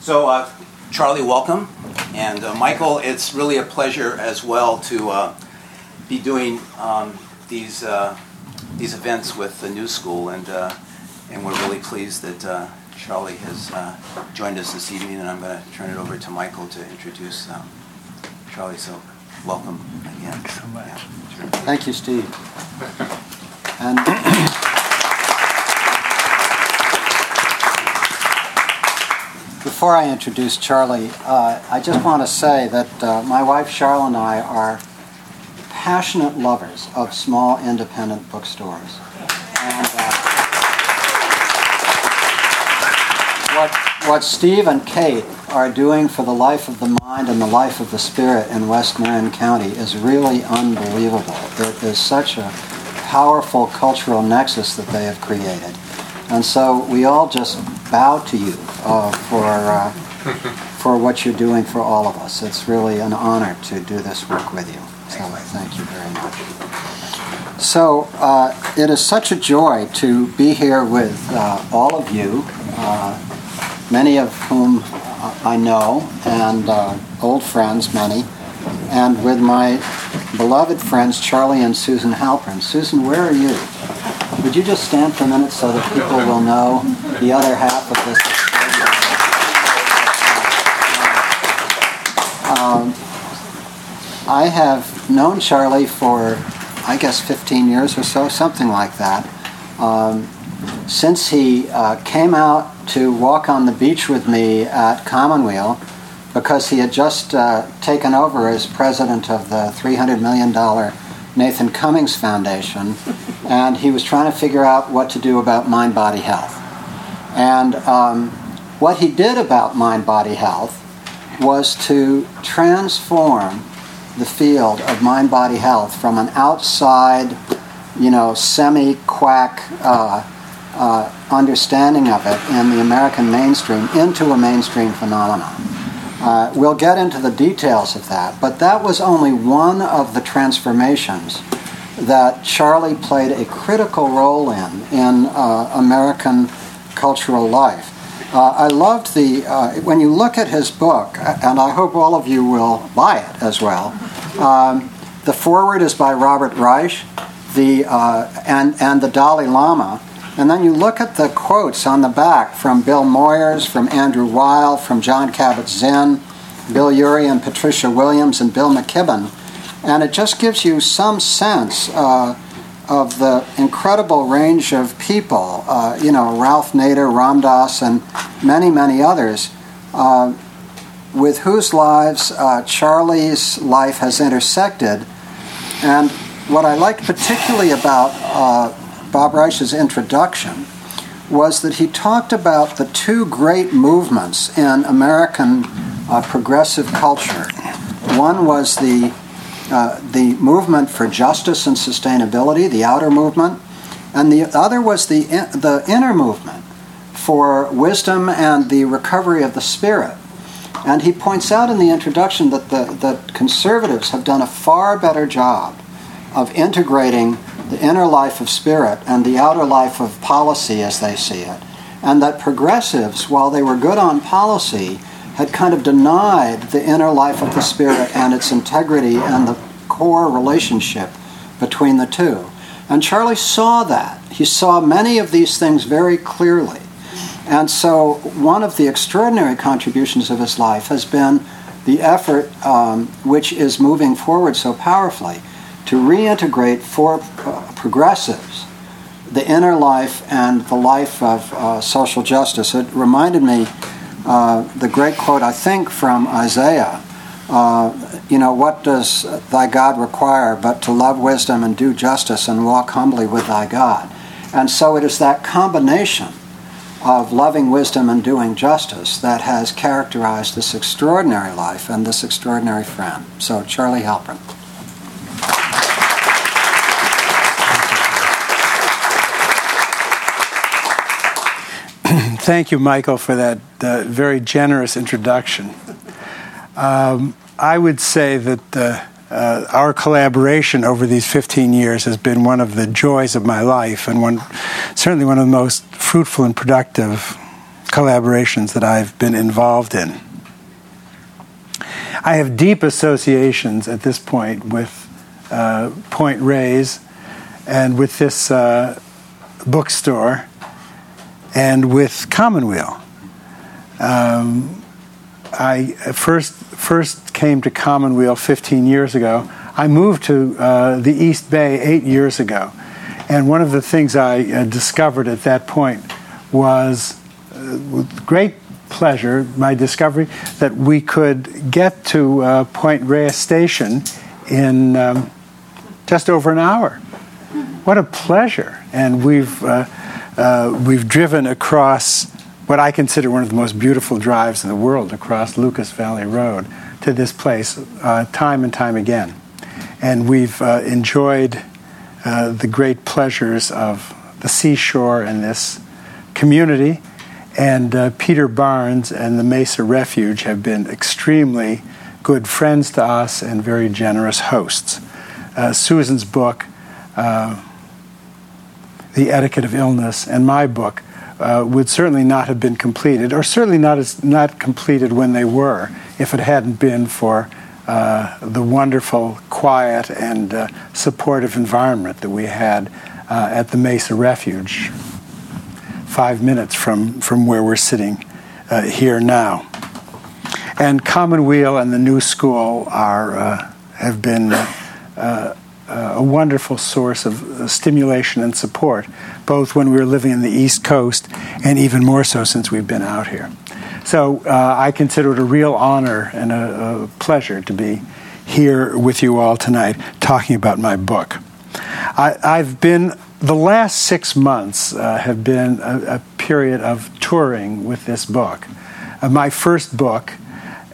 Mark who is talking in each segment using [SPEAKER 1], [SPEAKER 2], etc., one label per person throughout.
[SPEAKER 1] So, uh, Charlie, welcome. And uh, Michael, it's really a pleasure as well to uh, be doing um, these, uh, these events with the New School. And, uh, and we're really pleased that uh, Charlie has joined us this evening. And I'm going to turn it over to Michael to introduce um, Charlie. So, welcome again.
[SPEAKER 2] Thanks so much.
[SPEAKER 1] Yeah, sure.
[SPEAKER 3] Thank you, Steve. And before I introduce Charlie, uh, I just want to say that uh, my wife Charlotte and I are passionate lovers of small independent bookstores. And uh, what, what Steve and Kate are doing for the life of the mind and the life of the spirit in West Marin County is really unbelievable. It is such a powerful cultural nexus that they have created. And so we all just bow to you uh, for, uh, for what you're doing for all of us. It's really an honor to do this work with you. So thank you very much. So uh, it is such a joy to be here with uh, all of you, uh, many of whom I know, and uh, old friends, many, and with my beloved friends Charlie and Susan Halpern. Susan, where are you? Would you just stand for a minute so that people will know the other half of this? Um, I have known Charlie for, I guess, 15 years or so, something like that. Um, since he uh, came out to walk on the beach with me at Commonweal, because he had just uh, taken over as president of the $300 million Nathan Cummings Foundation, and he was trying to figure out what to do about mind body health. And um, what he did about mind body health was to transform the field of mind body health from an outside, you know, semi quack uh, uh, understanding of it in the American mainstream into a mainstream phenomenon. Uh, we'll get into the details of that, but that was only one of the transformations that Charlie played a critical role in in uh, American cultural life. Uh, I loved the, uh, when you look at his book, and I hope all of you will buy it as well, um, the foreword is by Robert Reich, the, uh, and, and the Dalai Lama. And then you look at the quotes on the back from Bill Moyers, from Andrew Weil, from Jon Kabat-Zinn, Bill Ury and Patricia Williams, and Bill McKibben. And it just gives you some sense uh, of the incredible range of people, uh, you know, Ralph Nader, Ram Dass, and many, many others, uh, with whose lives uh, Charlie's life has intersected. And what I liked particularly about uh, Bob Reich's introduction was that he talked about the two great movements in American uh, progressive culture. One was the uh, the movement for justice and sustainability, the outer movement, and the other was the the inner movement for wisdom and the recovery of the spirit. And he points out in the introduction that the that conservatives have done a far better job of integrating the inner life of spirit and the outer life of policy as they see it. And that progressives, while they were good on policy, had kind of denied the inner life of the spirit and its integrity and the core relationship between the two. And Charlie saw that. He saw many of these things very clearly. And so, one of the extraordinary contributions of his life has been the effort, um, which is moving forward so powerfully, to reintegrate for uh, progressives the inner life and the life of uh, social justice. It reminded me uh, the great quote, I think, from Isaiah. Uh, you know, what does thy God require but to love wisdom and do justice and walk humbly with thy God? And so it is that combination of loving wisdom and doing justice that has characterized this extraordinary life and this extraordinary friend. So, Charlie Halpern.
[SPEAKER 2] Thank you, Michael, for that uh, very generous introduction. Um, I would say that uh, uh, our collaboration over these 15 years has been one of the joys of my life, and one certainly one of the most fruitful and productive collaborations that I've been involved in. I have deep associations at this point with uh, Point Reyes and with this uh, bookstore and with Commonweal. Um, I first first came to Commonweal 15 years ago. I moved to uh, the East Bay eight years ago, and one of the things I uh, discovered at that point was, uh, with great pleasure, my discovery that we could get to uh, Point Reyes Station in um, just over an hour. What a pleasure! And we've uh, we've driven across what I consider one of the most beautiful drives in the world, across Lucas Valley Road to this place, uh, time and time again, and we've uh, enjoyed uh, the great pleasures of the seashore and this community. And uh, Peter Barnes and the Mesa Refuge have been extremely good friends to us and very generous hosts. Uh, Susan's book, uh, The Etiquette of Illness, and my book uh, would certainly not have been completed, or certainly not, as, not completed when they were, if it hadn't been for uh, the wonderful, quiet, and uh, supportive environment that we had uh, at the Mesa Refuge, five minutes from, from where we're sitting uh, here now. And Commonweal and the New School are, uh, have been uh, a wonderful source of stimulation and support, both when we were living in the East Coast and even more so since we've been out here. So uh, I consider it a real honor and a, a, pleasure to be here with you all tonight talking about my book. I, have been, the last six months uh, have been a, a, period of touring with this book. Uh, my first book,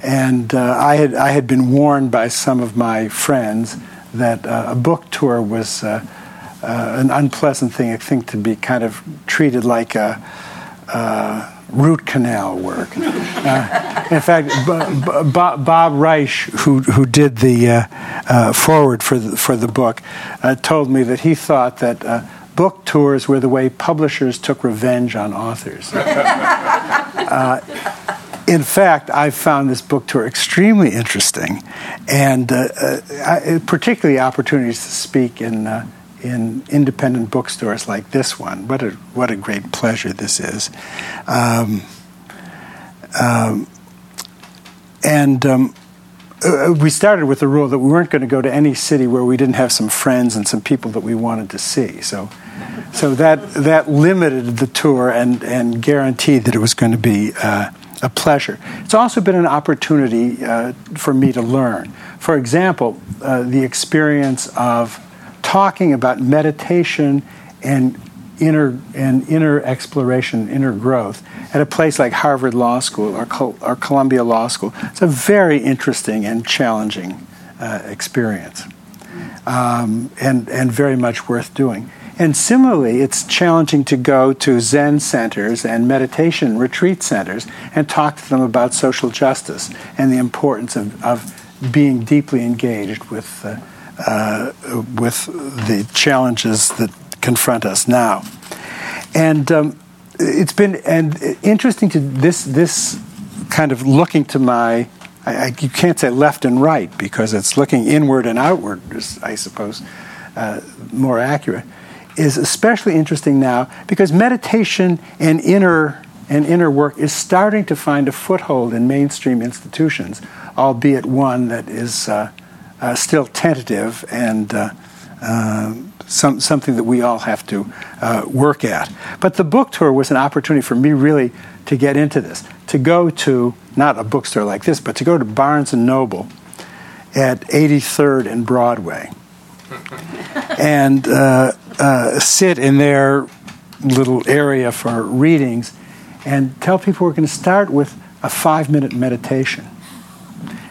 [SPEAKER 2] and uh, I, had, I had been warned by some of my friends that uh, a book tour was uh, an unpleasant thing, I think, to be kind of treated like a root canal work. Uh, in fact, B- B- Bob Reich, who, who did the uh, uh, foreword for the, for the book, uh, told me that he thought that uh, book tours were the way publishers took revenge on authors. Uh, in fact, I found this book tour extremely interesting, and I, particularly opportunities to speak in in independent bookstores like this one. What a what a great pleasure this is. Um, um, and um, uh, we started with the rule that we weren't going to go to any city where we didn't have some friends and some people that we wanted to see. So, so that that limited the tour and and guaranteed that it was going to be. A pleasure. It's also been an opportunity uh, for me to learn. For example, uh, the experience of talking about meditation and inner and inner exploration, inner growth at a place like Harvard Law School or, Col- or Columbia Law School. It's a very interesting and challenging uh, experience, um, and and very much worth doing. And similarly, it's challenging to go to Zen centers and meditation retreat centers and talk to them about social justice and the importance of, of being deeply engaged with. Uh, uh, with the challenges that confront us now. And um, it's been and interesting to this this kind of looking to my I, you can't say left and right because it's looking inward and outward is I suppose uh, more accurate is especially interesting now because meditation and inner and inner work is starting to find a foothold in mainstream institutions, albeit one that is uh, uh, still tentative and uh, uh, some, something that we all have to uh, work at. But the book tour was an opportunity for me really to get into this, to go to not a bookstore like this, but to go to Barnes and Noble at 83rd and Broadway and uh, uh, sit in their little area for readings and tell people we're going to start with a five minute meditation.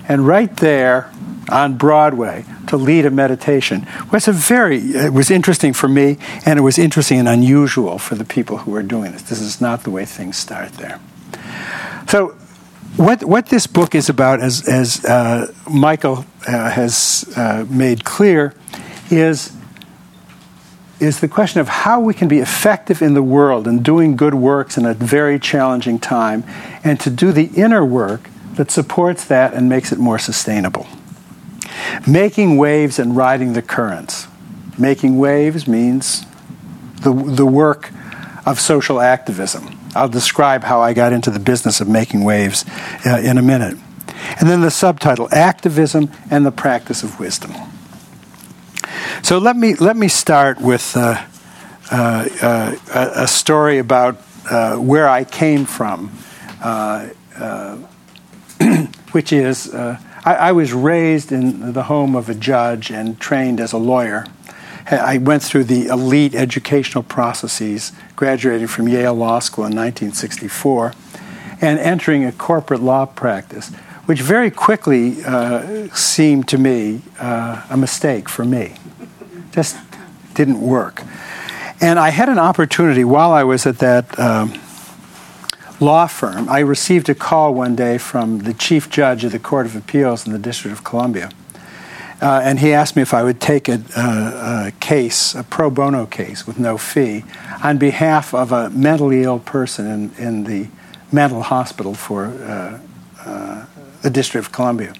[SPEAKER 2] And right there, on Broadway to lead a meditation was a very it was interesting for me and it was interesting and unusual for the people who were doing this. This is not the way things start there. So what what this book is about, as as uh, Michael uh, has uh, made clear, is is the question of how we can be effective in the world and doing good works in a very challenging time, and to do the inner work that supports that and makes it more sustainable. Making waves and riding the currents. Making waves means the, the work of social activism. I'll describe how I got into the business of making waves uh, in a minute. And then the subtitle Activism and the Practice of Wisdom. So let me, let me start with uh, uh, uh a, story about uh, where I came from, uh, which is I, I was raised in the home of a judge and trained as a lawyer. I went through the elite educational processes, graduating from Yale Law School in 1964, and entering a corporate law practice, which very quickly uh, seemed to me uh, a mistake for me. Just didn't work. And I had an opportunity while I was at that um, law firm. I received a call one day from the chief judge of the Court of Appeals in the District of Columbia uh, and he asked me if I would take a, a, a, case, a pro bono case with no fee, on behalf of a mentally ill person in, in the mental hospital for uh, uh, the District of Columbia.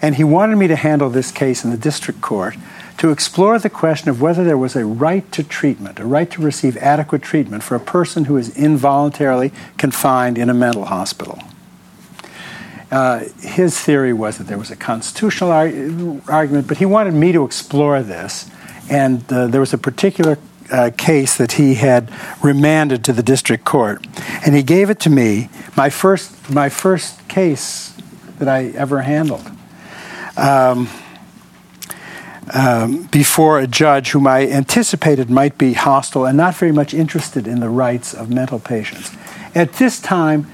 [SPEAKER 2] And he wanted me to handle this case in the district court to explore the question of whether there was a right to treatment, a right to receive adequate treatment for a person who is involuntarily confined in a mental hospital. Uh, his theory was that there was a constitutional ar- argument, but he wanted me to explore this. And uh, there was a particular uh, case that he had remanded to the district court, and he gave it to me. My first, my first case that I ever handled. Um, um, before a judge whom I anticipated might be hostile and not very much interested in the rights of mental patients. At this time,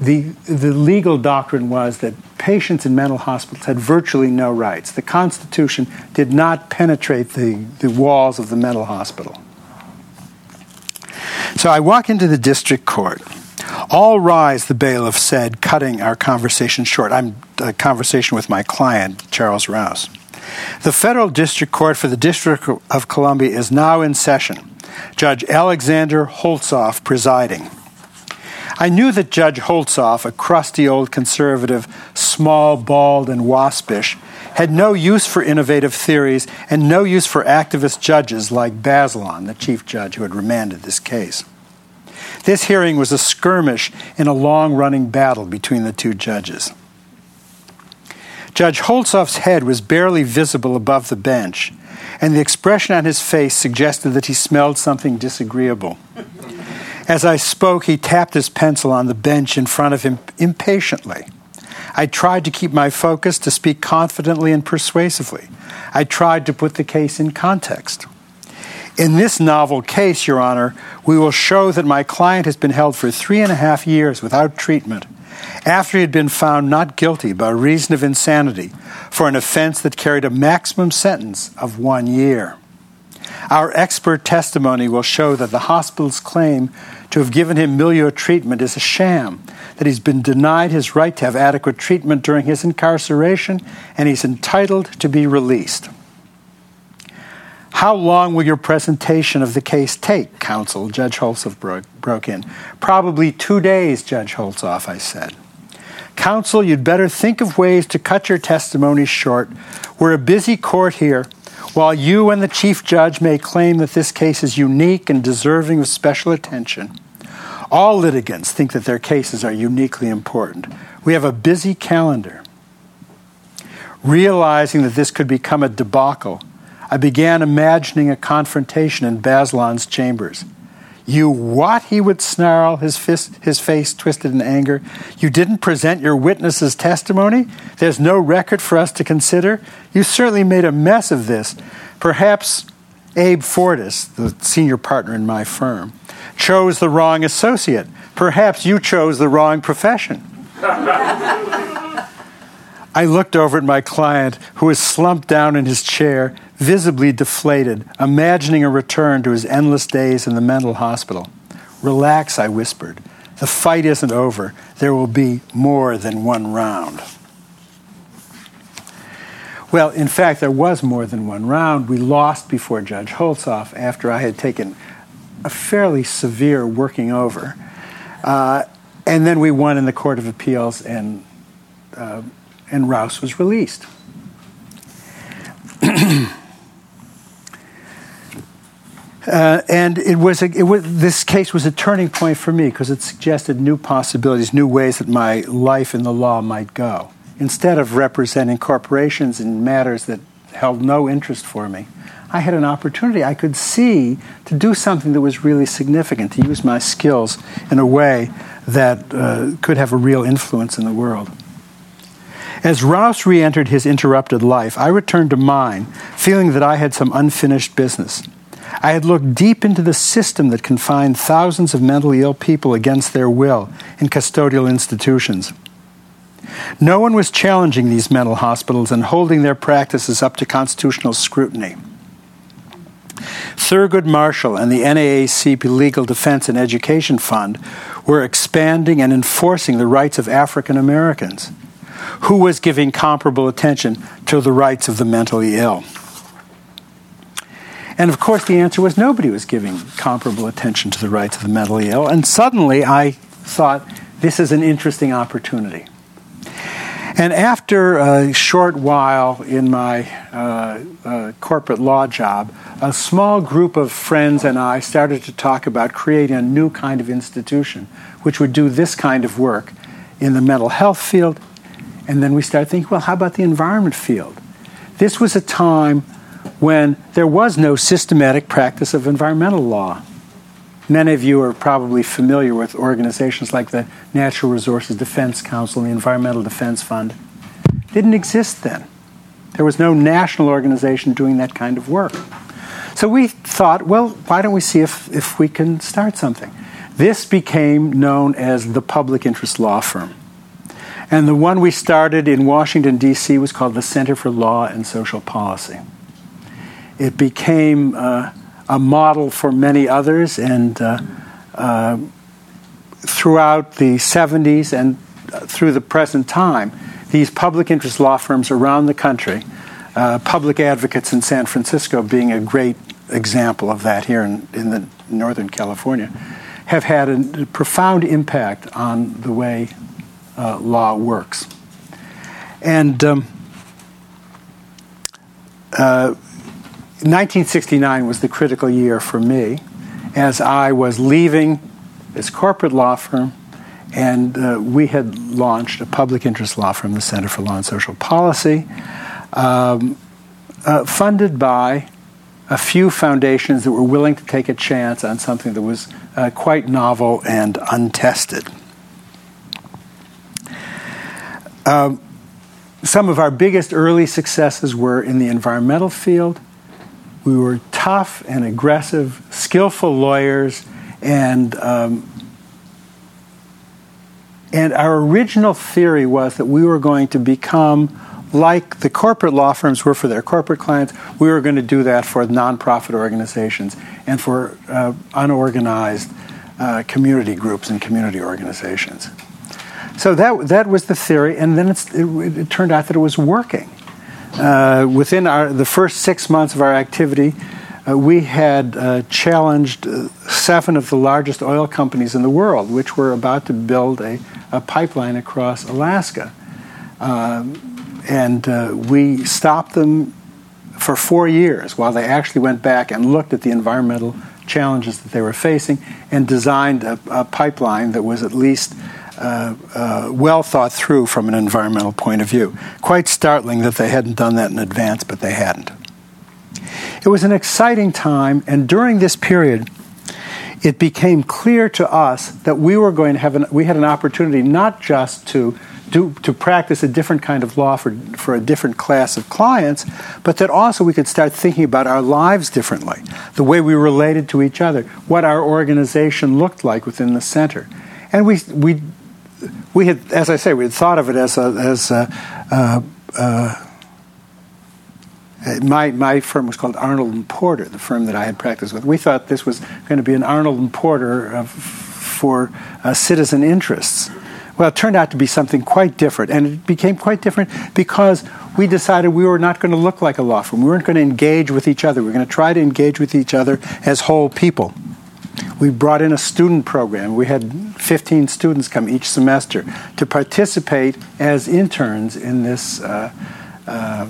[SPEAKER 2] the, the legal doctrine was that patients in mental hospitals had virtually no rights. The Constitution did not penetrate the, the walls of the mental hospital. So I walk into the district court. All rise, the bailiff said, cutting our conversation short. I'm a conversation with my client, Charles Rouse. The federal district court for the District of Columbia is now in session. Judge Alexander Holtzoff presiding. I knew that Judge Holtzoff, a crusty old conservative, small, bald, and waspish, had no use for innovative theories and no use for activist judges like Bazelon, the chief judge who had remanded this case. This hearing was a skirmish in a long running battle between the two judges. Judge Holtzoff's head was barely visible above the bench, and the expression on his face suggested that he smelled something disagreeable. As I spoke, he tapped his pencil on the bench in front of him impatiently. I tried to keep my focus, to speak confidently and persuasively. I tried to put the case in context. In this novel case, Your Honor, we will show that my client has been held for three and a half years without treatment after he had been found not guilty by reason of insanity for an offense that carried a maximum sentence of one year. Our expert testimony will show that the hospital's claim to have given him milieu treatment is a sham, that he's been denied his right to have adequate treatment during his incarceration, and he's entitled to be released. How long will your presentation of the case take, counsel? Judge Holtzoff broke, broke in. Probably two days, Judge Holtzoff, I said. Counsel, you'd better think of ways to cut your testimony short. We're a busy court here. While you and the Chief Judge may claim that this case is unique and deserving of special attention, all litigants think that their cases are uniquely important. We have a busy calendar. Realizing that this could become a debacle, I began imagining a confrontation in Bazelon's chambers. You what? He would snarl, his, fist, his face twisted in anger. You didn't present your witness's testimony? There's no record for us to consider? You certainly made a mess of this. Perhaps Abe Fortas, the senior partner in my firm, chose the wrong associate. Perhaps you chose the wrong profession. I looked over at my client, who was slumped down in his chair, visibly deflated, imagining a return to his endless days in the mental hospital. Relax, I whispered. The fight isn't over. There will be more than one round. Well, in fact, there was more than one round. We lost before Judge Holtzoff after I had taken a fairly severe working over. Uh, and then we won in the Court of Appeals, and, uh, and Rouse was released. Uh, and it was, a, it was this case was a turning point for me because it suggested new possibilities, new ways that my life in the law might go. Instead of representing corporations in matters that held no interest for me, I had an opportunity I could see to do something that was really significant, to use my skills in a way that uh, could have a real influence in the world. As Rouse re entered his interrupted life, I returned to mine, feeling that I had some unfinished business. I had looked deep into the system that confined thousands of mentally ill people against their will in custodial institutions. No one was challenging these mental hospitals and holding their practices up to constitutional scrutiny. Thurgood Marshall and the NAACP Legal Defense and Education Fund were expanding and enforcing the rights of African Americans. Who was giving comparable attention to the rights of the mentally ill? And of course, the answer was nobody was giving comparable attention to the rights of the mentally ill. And suddenly I thought, this is an interesting opportunity. And after a short while in my uh, uh, corporate law job, a small group of friends and I started to talk about creating a new kind of institution which would do this kind of work in the mental health field. And then we started thinking, well, how about the environment field? This was a time when there was no systematic practice of environmental law. Many of you are probably familiar with organizations like the Natural Resources Defense Council and the Environmental Defense Fund. Didn't exist then. There was no national organization doing that kind of work. So we thought, well, why don't we see if, if we can start something? This became known as the Public Interest Law Firm. And the one we started in Washington, D.C. was called the Center for Law and Social Policy it became uh, a model for many others, and uh, uh, throughout the 70s and through the present time, these public interest law firms around the country, uh, public advocates in San Francisco being a great example of that here in, in the Northern California, have had a profound impact on the way uh, law works. And um, uh, 1969 was the critical year for me as I was leaving this corporate law firm, and uh, we had launched a public interest law firm, the Center for Law and Social Policy, um, uh, funded by a few foundations that were willing to take a chance on something that was uh, quite novel and untested. Um, some of our biggest early successes were in the environmental field we were tough and aggressive, skillful lawyers, and um, and our original theory was that we were going to become like the corporate law firms were for their corporate clients. We were going to do that for nonprofit organizations and for uh, unorganized uh, community groups and community organizations. So that that was the theory, and then it, it turned out that it was working. Uh, within our, the first six months of our activity, uh, we had uh, challenged uh, seven of the largest oil companies in the world, which were about to build a, a pipeline across Alaska. Um, and uh, we stopped them for four years while they actually went back and looked at the environmental challenges that they were facing and designed a, a pipeline that was at least uh, uh, well thought through from an environmental point of view. Quite startling that they hadn't done that in advance, but they hadn't. It was an exciting time, and during this period, it became clear to us that we were going to have an, we had an opportunity not just to do, to practice a different kind of law for, for a different class of clients, but that also we could start thinking about our lives differently, the way we related to each other, what our organization looked like within the center. And we, we we had, as I say, we had thought of it as a, as a, uh, uh, my, my firm was called Arnold and Porter, the firm that I had practiced with. We thought this was going to be an Arnold and Porter of, for uh, citizen interests, Well, it turned out to be something quite different, and it became quite different because we decided we were not going to look like a law firm. We weren't going to engage with each other. We were going to try to engage with each other as whole people. We brought in a student program. We had 15 students come each semester to participate as interns in this uh, uh,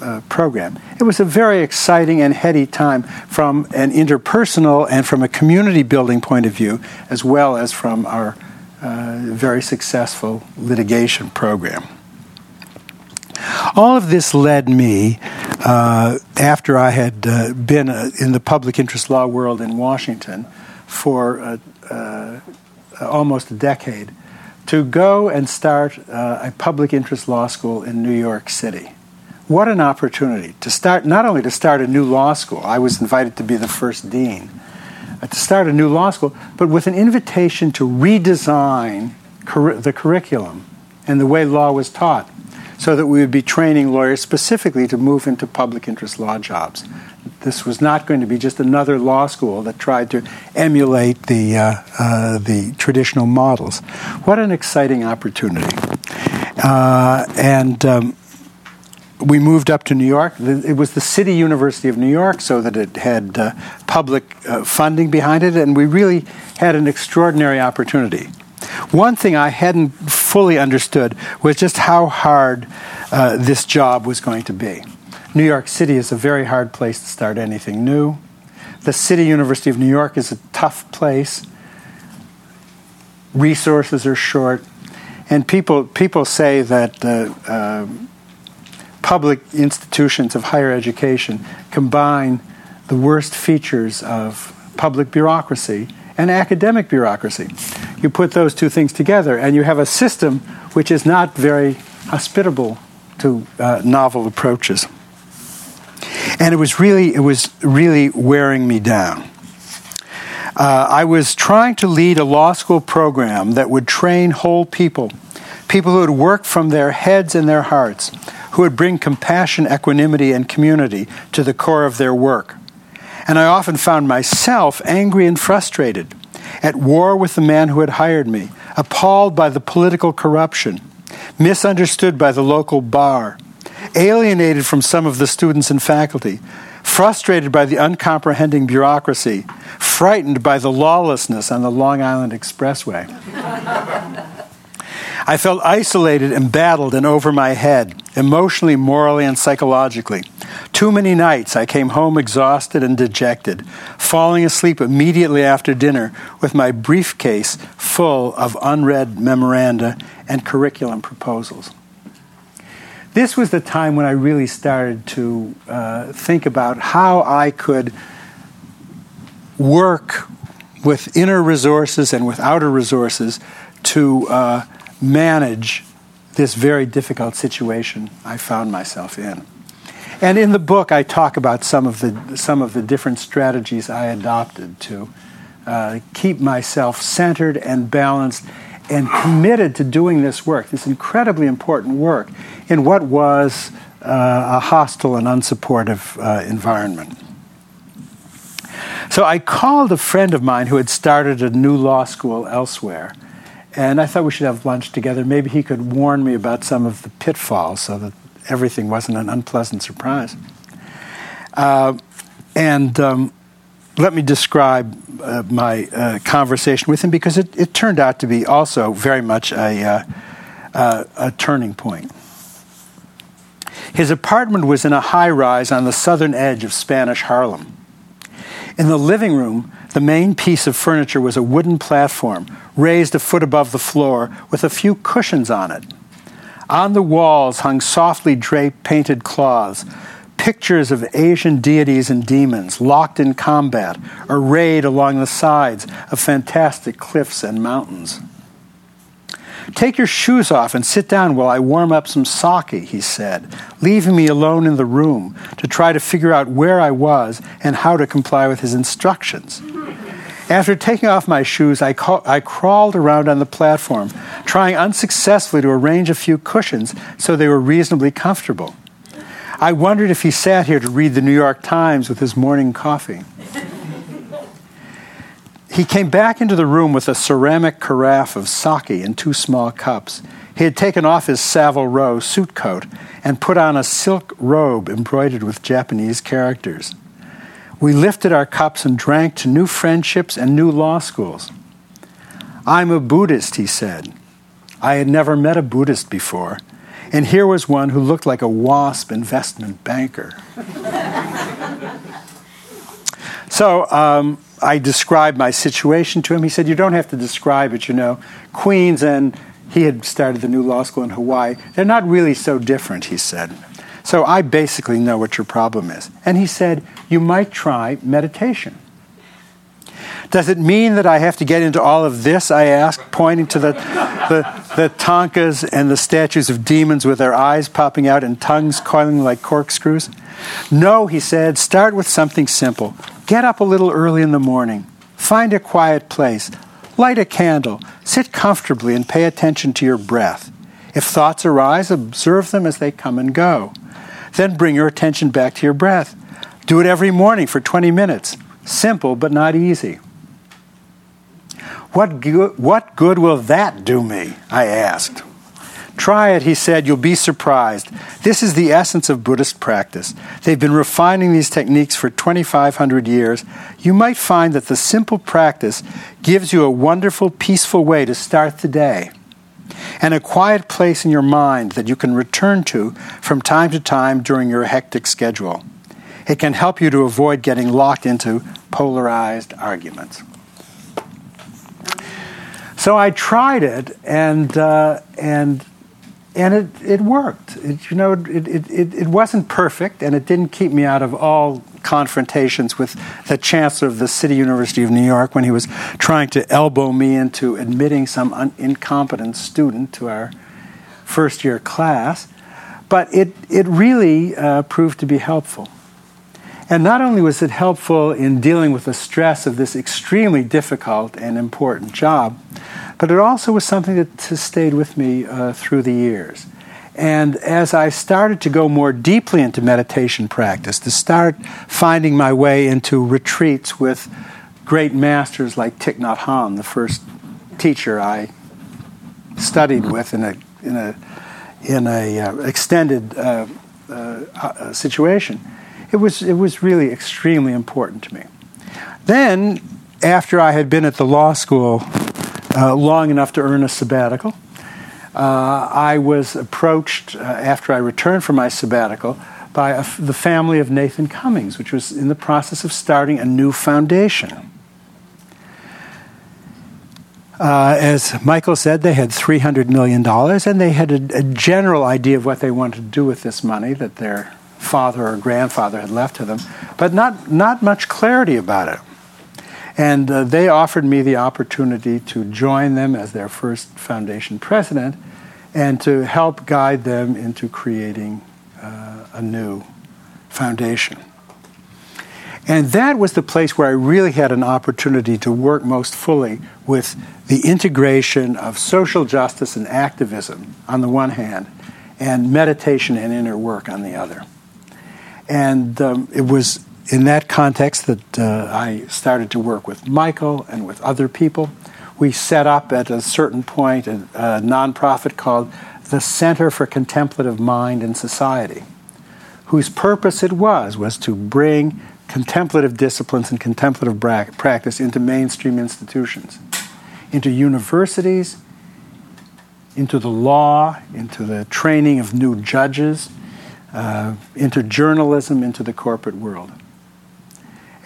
[SPEAKER 2] uh, program. It was a very exciting and heady time from an interpersonal and from a community building point of view, as well as from our uh, very successful litigation program. All of this led me, uh, after I had uh, been uh, in the public interest law world in Washington for uh, uh, almost a decade, to go and start a public interest law school in New York City. What an opportunity to start, not only to start a new law school, I was invited to be the first dean, uh, to start a new law school, but with an invitation to redesign cur- the curriculum and the way law was taught so that we would be training lawyers specifically to move into public interest law jobs. This was not going to be just another law school that tried to emulate the, uh, uh, the traditional models. What an exciting opportunity. Uh, and um, we moved up to New York. It was the City University of New York, so that it had uh, public uh, funding behind it, and we really had an extraordinary opportunity. One thing I hadn't fully understood was just how hard uh, this job was going to be. New York City is a very hard place to start anything new. The City University of New York is a tough place. Resources are short, and people people say that uh, um, public institutions of higher education combine the worst features of public bureaucracy and academic bureaucracy. You put those two things together, and you have a system which is not very hospitable to uh, novel approaches. And it was really, it was really wearing me down. Uh, I was trying to lead a law school program that would train whole people, people who would work from their heads and their hearts, who would bring compassion, equanimity, and community to the core of their work. And I often found myself angry and frustrated, at war with the man who had hired me, appalled by the political corruption, misunderstood by the local bar, alienated from some of the students and faculty, frustrated by the uncomprehending bureaucracy, frightened by the lawlessness on the Long Island Expressway. I felt isolated, embattled, and over my head, emotionally, morally, and psychologically. Too many nights I came home exhausted and dejected, falling asleep immediately after dinner with my briefcase full of unread memoranda and curriculum proposals. This was the time when I really started to uh, think about how I could work with inner resources and with outer resources to uh, manage this very difficult situation I found myself in. And in the book, I talk about some of the some of the different strategies I adopted to uh, keep myself centered and balanced and committed to doing this work, this incredibly important work, in what was uh, a hostile and unsupportive uh, environment. So I called a friend of mine who had started a new law school elsewhere and I thought we should have lunch together. Maybe he could warn me about some of the pitfalls so that everything wasn't an unpleasant surprise. Uh, and um, let me describe uh, my uh, conversation with him because it, it, turned out to be also very much a, uh, uh, a turning point. His apartment was in a high rise on the southern edge of Spanish Harlem. In the living room, the main piece of furniture was a wooden platform raised a foot above the floor with a few cushions on it. On the walls hung softly draped painted cloths, pictures of Asian deities and demons locked in combat, arrayed along the sides of fantastic cliffs and mountains. Take your shoes off and sit down while I warm up some sake, he said, leaving me alone in the room to try to figure out where I was and how to comply with his instructions. After taking off my shoes, I, ca- I crawled around on the platform, trying unsuccessfully to arrange a few cushions so they were reasonably comfortable. I wondered if he sat here to read the New York Times with his morning coffee. He came back into the room with a ceramic carafe of sake in two small cups. He had taken off his Savile Row suit coat and put on a silk robe embroidered with Japanese characters. We lifted our cups and drank to new friendships and new law schools. I'm a Buddhist, he said. I had never met a Buddhist before, and here was one who looked like a WASP investment banker. so um, I described my situation to him. He said, You don't have to describe it, you know. Queens and he had started the new law school in Hawaii. They're not really so different, he said. So I basically know what your problem is. And he said, You might try meditation. Does it mean that I have to get into all of this? I asked, pointing to the, the, the thangkas and the statues of demons with their eyes popping out and tongues coiling like corkscrews. No, he said, start with something simple. Get up a little early in the morning. Find a quiet place. Light a candle. Sit comfortably and pay attention to your breath. If thoughts arise, observe them as they come and go. Then bring your attention back to your breath. Do it every morning for 20 minutes. Simple, but not easy. What good, what good will that do me? I asked. Try it, he said. You'll be surprised. This is the essence of Buddhist practice. They've been refining these techniques for 2,500 years. You might find that the simple practice gives you a wonderful, peaceful way to start the day and a quiet place in your mind that you can return to from time to time during your hectic schedule. It can help you to avoid getting locked into polarized arguments. So I tried it, and uh, and and it, it worked. It, you know, it, it, it wasn't perfect, and it didn't keep me out of all confrontations with the chancellor of the City University of New York when he was trying to elbow me into admitting some un- incompetent student to our first year class. But it, it really uh, proved to be helpful. And not only was it helpful in dealing with the stress of this extremely difficult and important job, but it also was something that has stayed with me uh, through the years. And as I started to go more deeply into meditation practice, to start finding my way into retreats with great masters like Thich Nhat Hanh, the first teacher I studied with in a in a in a uh, extended uh, uh, uh situation, it was it was really extremely important to me. Then, after I had been at the law school uh, long enough to earn a sabbatical. Uh, I was approached uh, after I returned from my sabbatical by the family of Nathan Cummings, which was in the process of starting a new foundation. Uh, as Michael said, they had $300 million and they had a, a, general idea of what they wanted to do with this money that their father or grandfather had left to them, but not, not much clarity about it. And uh, they offered me the opportunity to join them as their first foundation president and to help guide them into creating uh, a new foundation. And that was the place where I really had an opportunity to work most fully with the integration of social justice and activism on the one hand, and meditation and inner work on the other. And um, it was in that context that uh, I started to work with Michael and with other people. We set up at a certain point a, a nonprofit called the Center for Contemplative Mind and Society, whose purpose it was was to bring contemplative disciplines and contemplative practice into mainstream institutions, into universities, into the law, into the training of new judges, uh, into journalism, into the corporate world.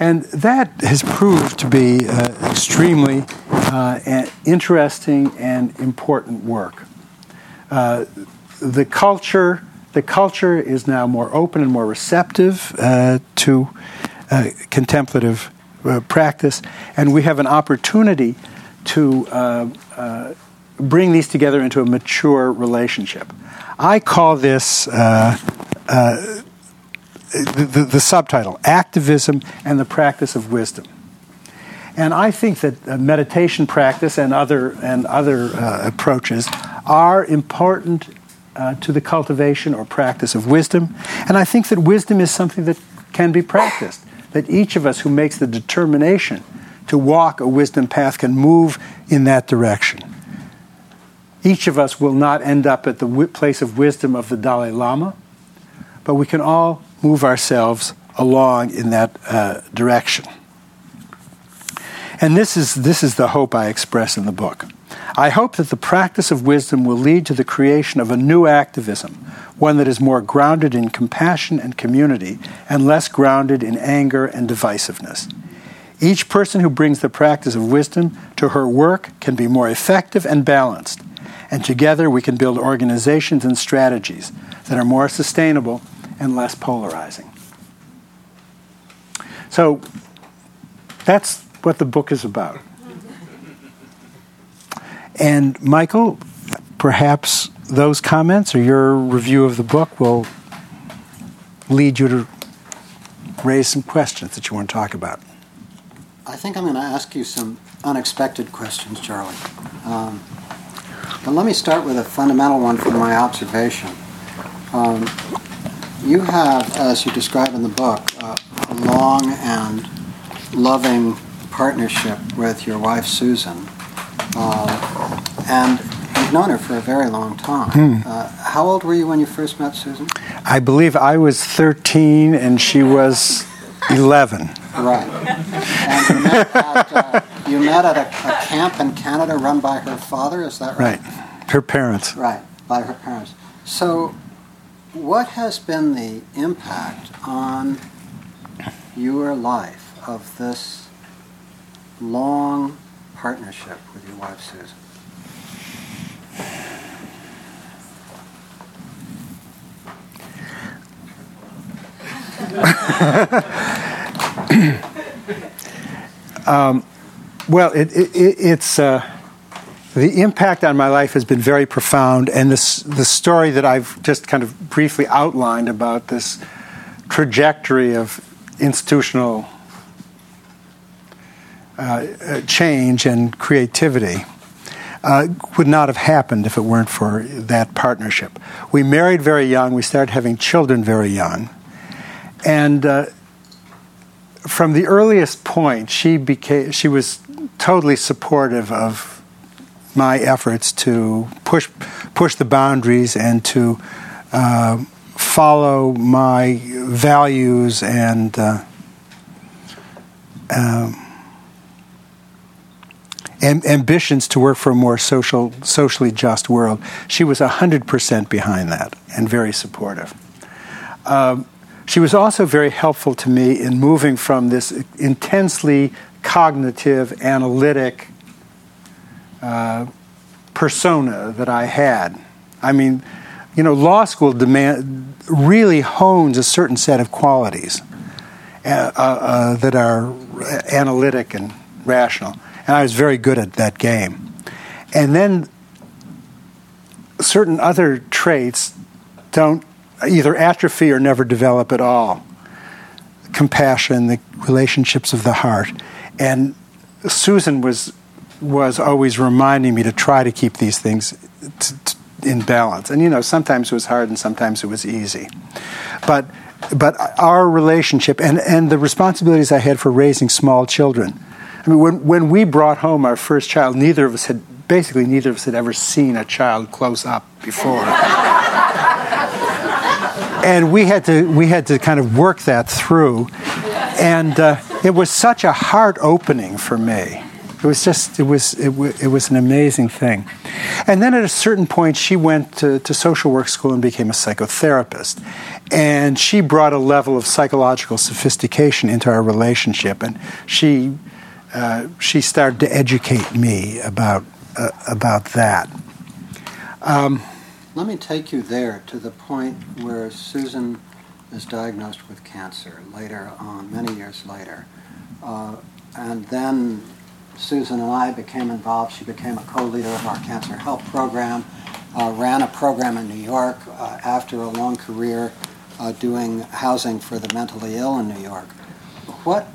[SPEAKER 2] And that has proved to be uh, extremely uh, interesting and important work. Uh, the culture, the culture is now more open and more receptive uh, to uh, contemplative practice, and we have an opportunity to bring these together into a mature relationship. I call this the, the, the, subtitle Activism and the Practice of Wisdom. And I think that uh, meditation practice and other, and other uh, approaches are important uh, to the cultivation or practice of wisdom. And I think that wisdom is something that can be practiced, that each of us who makes the determination to walk a wisdom path can move in that direction. Each of us will not end up at the place of wisdom of the Dalai Lama, but we can all move ourselves along in that uh, direction. And this is, this is the hope I express in the book. I hope that the practice of wisdom will lead to the creation of a new activism, one that is more grounded in compassion and community and less grounded in anger and divisiveness. Each person who brings the practice of wisdom to her work can be more effective and balanced, and together we can build organizations and strategies that are more sustainable and less polarizing. So that's what the book is about. And Michael, perhaps those comments or your review of the book will lead you to raise some questions that you want to talk about.
[SPEAKER 3] I think I'm going to ask you some unexpected questions, Charlie. Um, but let me start with a fundamental one from my observation. Um, you have, as you describe in the book, uh, a long and loving partnership with your wife Susan, uh, and you've known her for a very long time. Hmm. Uh, how old were you when you first met Susan?
[SPEAKER 2] I believe I was 13 and she was 11.
[SPEAKER 3] Right. And you met at, uh, you met at a, a, camp in Canada run by her father, is that right?
[SPEAKER 2] Right. Her parents.
[SPEAKER 3] Right, by her parents. So, what has been the impact on your life of this long partnership with your wife, Susan?
[SPEAKER 2] um, well, it, it, it's uh, the impact on my life has been very profound, and this, the story that I've just kind of briefly outlined about this trajectory of institutional uh, change and creativity uh, would not have happened if it weren't for that partnership. We married very young. We started having children very young, and uh, from the earliest point, she became she was totally supportive of my efforts to push push the boundaries and to uh, follow my values and. Uh, um, ambitions to work for a more social, socially just world. She was 100% behind that and very supportive. Um, she was also very helpful to me in moving from this intensely cognitive, analytic uh, persona that I had. I mean, you know, law school demand really hones a certain set of qualities uh, uh, uh that are analytic and rational and I was very good at that game. And then certain other traits don't either atrophy or never develop at all. Compassion, the relationships of the heart, and Susan was was always reminding me to try to keep these things t- t- in balance. And you know, sometimes it was hard and sometimes it was easy. But but our relationship and, and the responsibilities I had for raising small children I mean, when, when we brought home our first child, neither of us had, basically, neither of us had ever seen a child close up before. and we had to, we had to kind of work that through. And uh, it was such a heart opening for me. It was just, it was, it, w- it was an amazing thing. And then at a certain point, she went to, to social work school and became a psychotherapist. And she brought a level of psychological sophistication into our relationship. And she uh, she started to educate me about uh, about that.
[SPEAKER 3] Um, Let me take you there to the point where Susan is diagnosed with cancer later on, many years later, uh, and then Susan and I became involved. She became a co-leader of our cancer help program. Uh, ran a program in New York uh, after a long career doing housing for the mentally ill in New York. What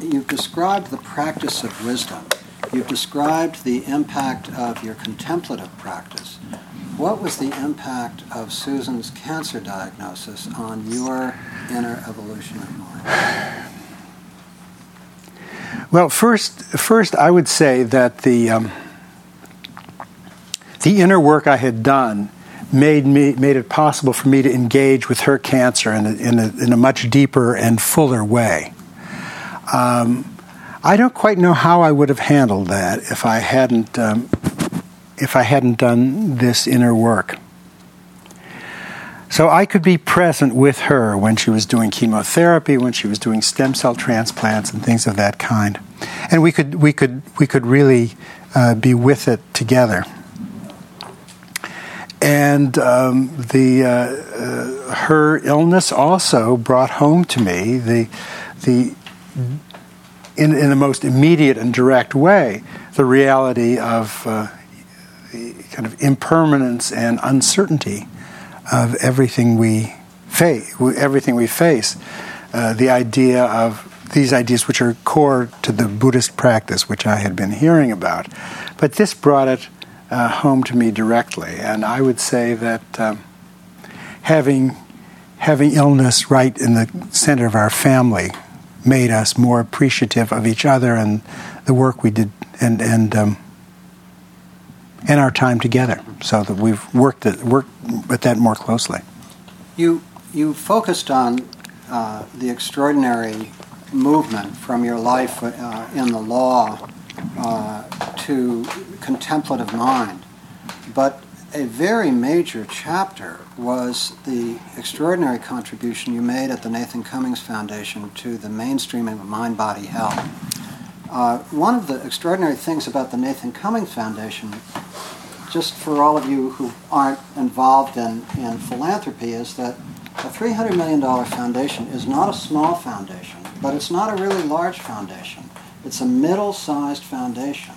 [SPEAKER 3] you've described the practice of wisdom. You've described the impact of your contemplative practice. What was the impact of Susan's cancer diagnosis on your inner evolution of mind?
[SPEAKER 2] Well, first, first I would say that the um, the inner work I had done made me made it possible for me to engage with her cancer in a, in a, in a much deeper and fuller way. Um, I don't quite know how I would have handled that if I hadn't um, if I hadn't done this inner work. So I could be present with her when she was doing chemotherapy, when she was doing stem cell transplants and things of that kind, and we could we could we could really uh, be with it together. And um, the uh, uh, her illness also brought home to me the the in in the most immediate and direct way the reality of uh, kind of impermanence and uncertainty of everything we face. Everything we face, uh, the idea of these ideas, which are core to the Buddhist practice, which I had been hearing about, but this brought it uh, home to me directly, and I would say that um, having having illness right in the center of our family made us more appreciative of each other and the work we did and and um, and our time together, so that we've worked at, worked with that more closely.
[SPEAKER 3] You you focused on uh, the extraordinary movement from your life uh, in the law uh, to contemplative mind, but a very major chapter was the extraordinary contribution you made at the Nathan Cummings Foundation to the mainstreaming of mind body health. Uh, one of the extraordinary things about the Nathan Cummings Foundation just for all of you who aren't involved in, in philanthropy, is that a $300 million foundation is not a small foundation, but it's not a really large foundation. It's a middle-sized foundation.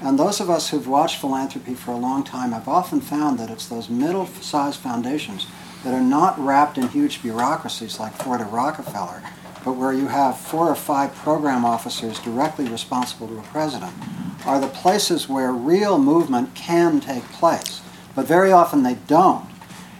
[SPEAKER 3] And those of us who've watched philanthropy for a long time have often found that it's those middle-sized foundations that are not wrapped in huge bureaucracies like Ford or Rockefeller, but where you have four or five program officers directly responsible to a president are the places where real movement can take place, but very often they don't.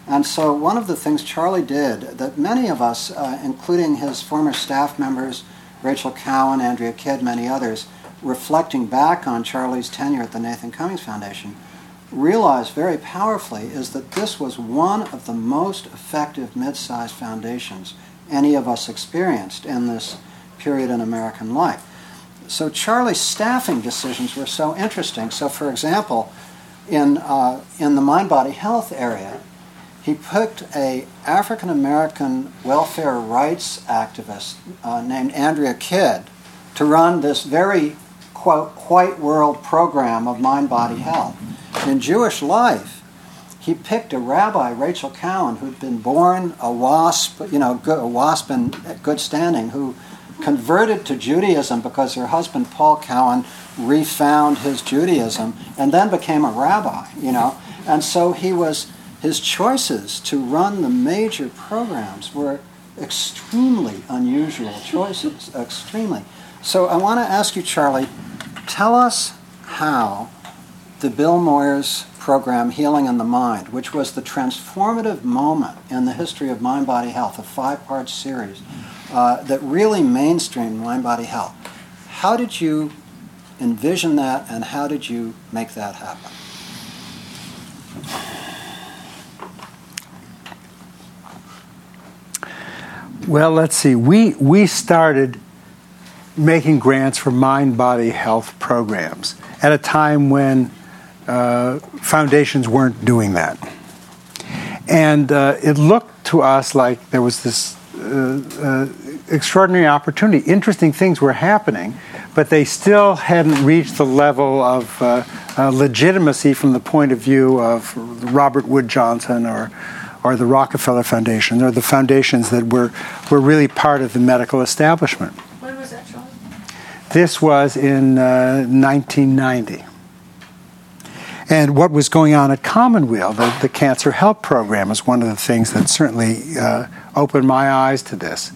[SPEAKER 3] And so, one of the things Charlie did that many of us, uh, including his former staff members, Rachel Cowan, Andrea Kidd, many others, reflecting back on Charlie's tenure at the Nathan Cummings Foundation, realized very powerfully is that this was one of the most effective mid sized foundations any of us experienced in this period in American life so Charlie's staffing decisions were so interesting. So, for example, in uh, in the mind body health area, he picked a African American welfare rights activist uh, named Andrea Kidd to run this very quote white world program of mind body health. In Jewish life, he picked a rabbi, Rachel Cowan, who'd been born a WASP, you know, a WASP in good standing, who converted to Judaism because her husband Paul Cowan refound his Judaism and then became a rabbi, you know. And so he was his choices to run the major programs were extremely unusual choices, extremely. So I want to ask you, Charlie, tell us how the Bill Moyers program, Healing and the Mind, which was the transformative moment in the history of mind body health, a five part series, uh, that really mainstreamed mind body health. How did you envision that and how did you make that happen?
[SPEAKER 2] Well, let's see. We, we started making grants for mind body health programs at a time when uh, foundations weren't doing that. And uh, it looked to us like there was this extraordinary opportunity. Interesting things were happening, but they still hadn't reached the level of uh, uh, legitimacy from the point of view of Robert Wood Johnson or or the Rockefeller Foundation. or the foundations that were were really part of the medical establishment.
[SPEAKER 4] When was that, Charlie?
[SPEAKER 2] This was in 1990 and what was going on at Commonweal, the, the Cancer Help Program, is one of the things that certainly uh, opened my eyes to this.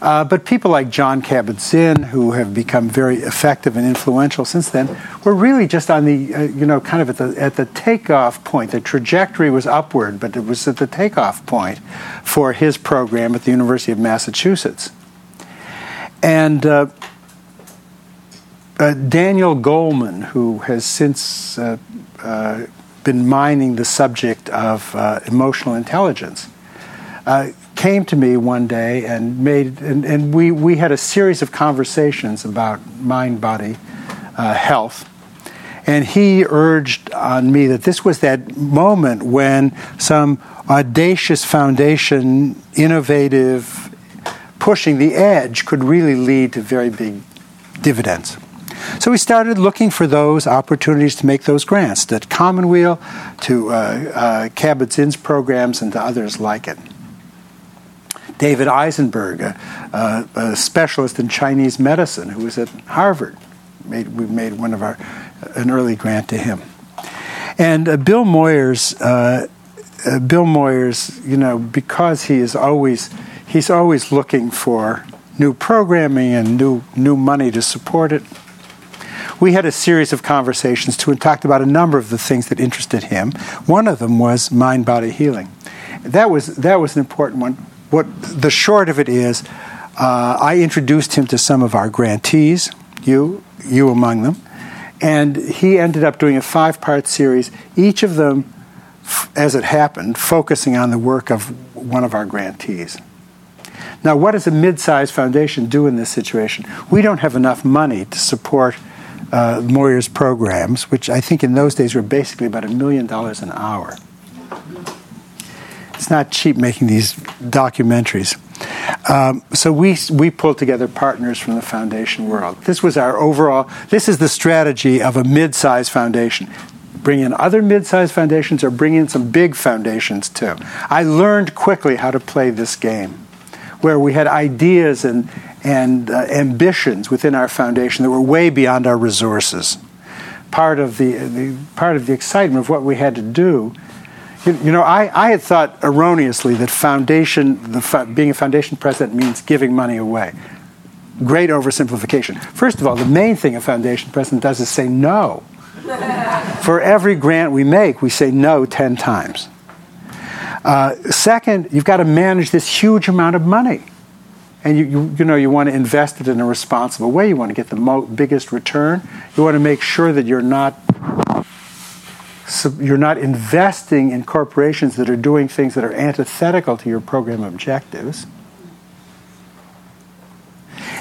[SPEAKER 2] Uh, but people like Jon Kabat-Zinn, who have become very effective and influential since then, were really just on the, uh, you know, kind of at the, at the takeoff point. The trajectory was upward, but it was at the takeoff point for his program at the University of Massachusetts. And uh, uh, Daniel Goleman, who has since uh, uh, been mining the subject of emotional intelligence, came to me one day and made, and, and, we, we had a series of conversations about mind body uh, health. And he urged on me that this was that moment when some audacious foundation, innovative, pushing the edge could really lead to very big dividends. So we started looking for those opportunities to make those grants to Commonweal, to uh, uh, Kabat-Zinn's programs, and to others like it. David Eisenberg, a, a, a, specialist in Chinese medicine who was at Harvard, made, we made one of our an early grant to him. And uh, Bill Moyers, uh, uh, Bill Moyers, you know, because he is always he's always looking for new programming and new new money to support it. We had a series of conversations too and talked about a number of the things that interested him. One of them was mind body healing. That was that was an important one what the short of it is, uh, I introduced him to some of our grantees, you, you among them, and he ended up doing a five part series, each of them, as it happened, focusing on the work of one of our grantees. Now, what does a mid sized foundation do in this situation? We don't have enough money to support uh, Moyers' programs, which I think in those days were basically about a million dollars an hour it's not cheap making these documentaries. Um, so we we pulled together partners from the foundation world. This was our overall. This is the strategy of a mid-sized foundation. Bring in other mid-sized foundations, or bring in some big foundations too. I learned quickly how to play this game, where we had ideas and and uh, ambitions within our foundation that were way beyond our resources. Part of the, the part of the excitement of what we had to do you, know, I, I had thought erroneously that foundation, the, being a foundation president means giving money away. Great oversimplification. First of all, the main thing a foundation president does is say no. For every grant we make, we say no 10 times. Uh, second, you've got to manage this huge amount of money. And you, you, you, know, you want to invest it in a responsible way. You want to get the mo- biggest return. You want to make sure that you're not you're not investing in corporations that are doing things that are antithetical to your program objectives.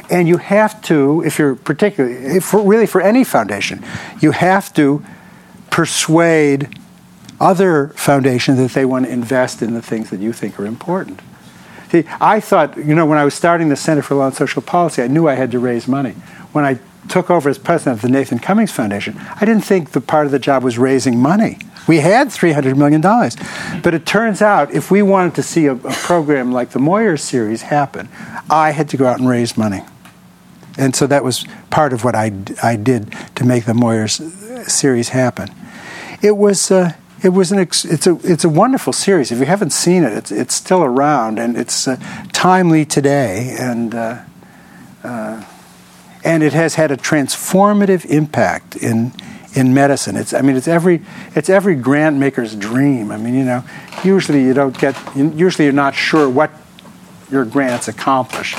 [SPEAKER 2] And you have to, if you're particularly, if really for any foundation, you have to persuade other foundations that they want to invest in the things that you think are important. See, I thought, you know, when I was starting the Center for Law and Social Policy, I knew I had to raise money. When I took over as president of the Nathan Cummings Foundation, I didn't think the part of the job was raising money. We had $300 million. But it turns out if we wanted to see a, a program like the Moyers series happen, I had to go out and raise money. And so that was part of what I, I did to make the Moyers series happen. It was. Uh, it was an ex- it's a it's a wonderful series. If you haven't seen it, it's it's still around and it's uh, timely today. And uh, uh and it has had a transformative impact in in medicine. It's I mean it's every it's every grant maker's dream. I mean you know usually you don't get usually you're not sure what your grants accomplish.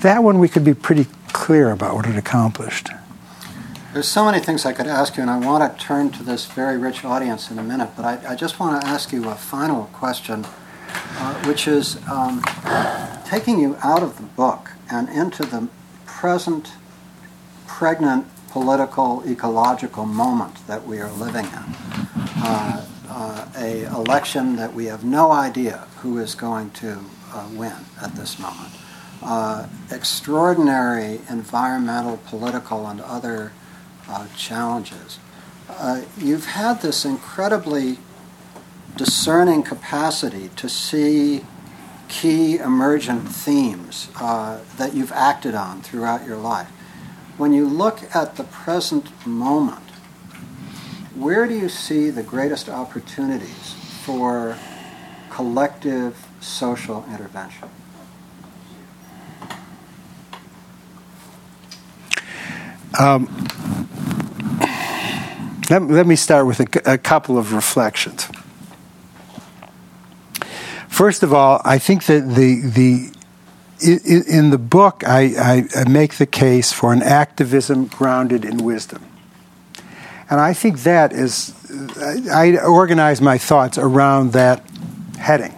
[SPEAKER 2] That one we could be pretty clear about what it accomplished.
[SPEAKER 3] There's so many things I could ask you, and I want to turn to this very rich audience in a minute. But I, I just want to ask you a final question, uh, which is um, taking you out of the book and into the present pregnant political, ecological moment that we are living in. Uh, uh, a election that we have no idea who is going to uh, win at this moment. Uh, extraordinary environmental, political, and other uh, challenges. Uh, you've had this incredibly discerning capacity to see key emergent themes that you've acted on throughout your life when you look at the present moment, where do you see the greatest opportunities for collective social intervention?
[SPEAKER 2] Um, let, let, me start with a, a couple of reflections. First of all, I think that the the in, the book, I, I, make the case for an activism grounded in wisdom. And I think that is, I organize my thoughts around that heading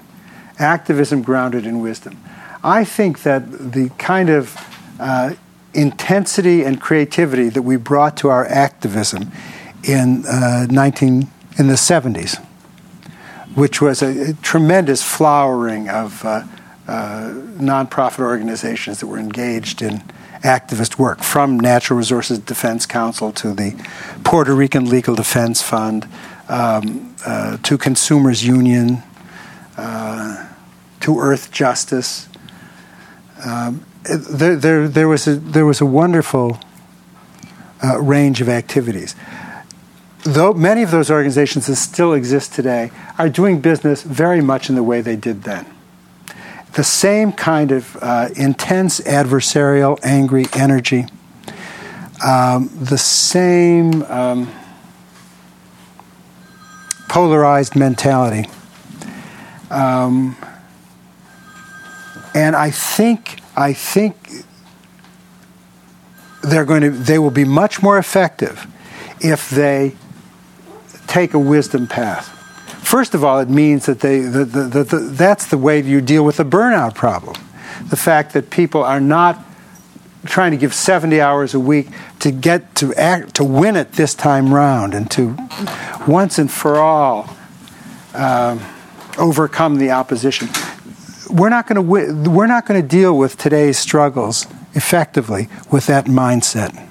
[SPEAKER 2] activism grounded in wisdom. I think that the kind of uh, intensity and creativity that we brought to our activism in uh, 19 in the 70s, which was a, a tremendous flowering of uh, nonprofit organizations that were engaged in activist work, from Natural Resources Defense Council to the Puerto Rican Legal Defense Fund um, uh, to Consumers Union uh, to Earthjustice. Um, there, there, there, was a, there was a wonderful uh, range of activities. Though many of those organizations that still exist today are doing business very much in the way they did then. The same kind of uh, intense, adversarial, angry energy, um, the same um, polarized mentality. Um, and I think I think they're going to they will be much more effective if they take a wisdom path. First of all, it means that they the, the, the, that's the way you deal with the burnout problem. The fact that people are not trying to give 70 hours a week to get to act to win it this time round and to once and for all um, overcome the opposition we're not going to we're not going to deal with today's struggles effectively with that mindset.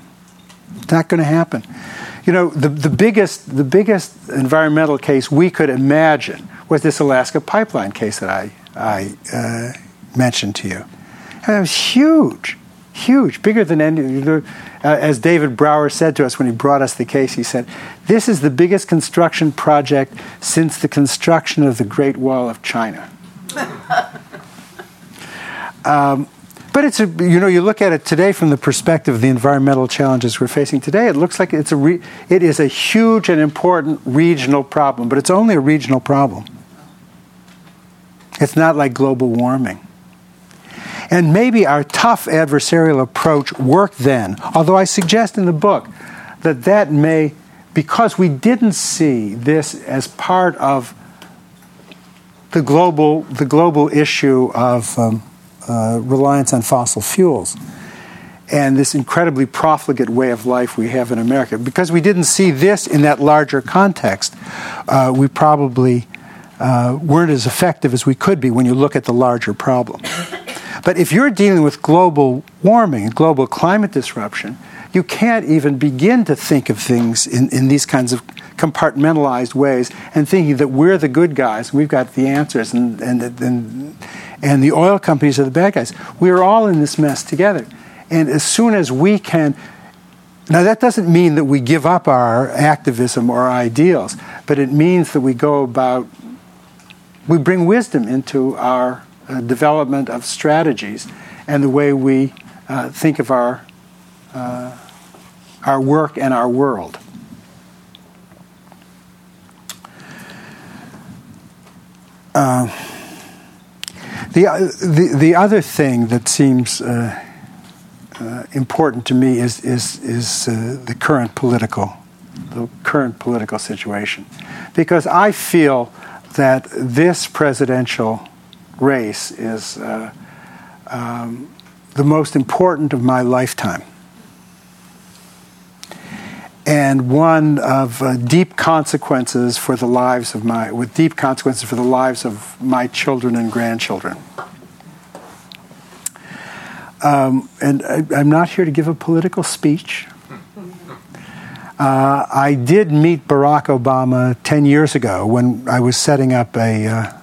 [SPEAKER 2] It's not going to happen. You know, the, the biggest the biggest environmental case we could imagine was this Alaska pipeline case that I I uh, mentioned to you. And it was huge, huge, bigger than any. Uh, as David Brower said to us when he brought us the case, he said, "This is the biggest construction project since the construction of the Great Wall of China." Um, but it's a, you know you look at it today from the perspective of the environmental challenges we're facing today. It looks like it's a re, it is a huge and important regional problem, but it's only a regional problem. It's not like global warming. And maybe our tough adversarial approach worked then, although I suggest in the book that that may, because we didn't see this as part of the global, the global issue of um, uh, reliance on fossil fuels and this incredibly profligate way of life we have in America. Because we didn't see this in that larger context, uh, we probably uh, weren't as effective as we could be when you look at the larger problem. But if you're dealing with global warming, global climate disruption, you can't even begin to think of things in, in these kinds of compartmentalized ways and thinking that we're the good guys, we've got the answers, and, and, and, and the oil companies are the bad guys. We're all in this mess together. And as soon as we can, now that doesn't mean that we give up our activism or our ideals, but it means that we go about, we bring wisdom into our uh, development of strategies and the way we uh, think of our, uh, our work and our world. Uh, the, the, the other thing that seems uh, uh, important to me is, is, is uh, the current political the current political situation because I feel that this presidential race is uh, um, the most important of my lifetime. And one of uh, deep consequences for the lives of my with deep consequences for the lives of my children and grandchildren. Um, and I, am not here to give a political speech. Uh, I did meet Barack Obama 10 years ago when I was setting up a, uh,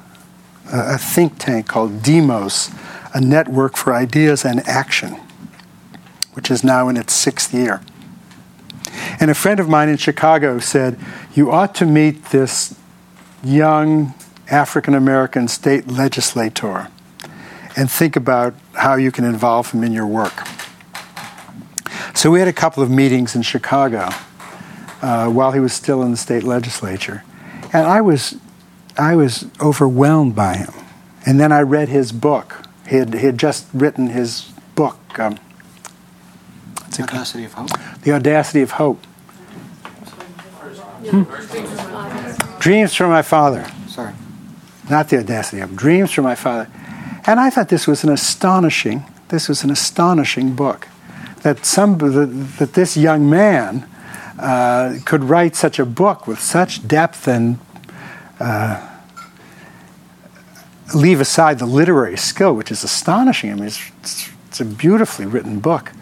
[SPEAKER 2] a think tank called DEMOS, a network for ideas and action, which is now in its sixth year. And a friend of mine in Chicago said, You ought to meet this young African American state legislator and think about how you can involve him in your work. So we had a couple of meetings in Chicago uh, while he was still in the state legislature. And I was, I was overwhelmed by him. And then I read his book, He had, he had just written his book, um,
[SPEAKER 3] The Audacity of Hope.
[SPEAKER 2] The Audacity of Hope. Hmm? Dreams from my father.
[SPEAKER 3] Sorry.
[SPEAKER 2] Not the audacity of dreams from my father. And I thought this was an astonishing, this was an astonishing book. That some that, that this young man uh, could write such a book with such depth and uh, leave aside the literary skill, which is astonishing. I mean, it's, it's, a beautifully written book.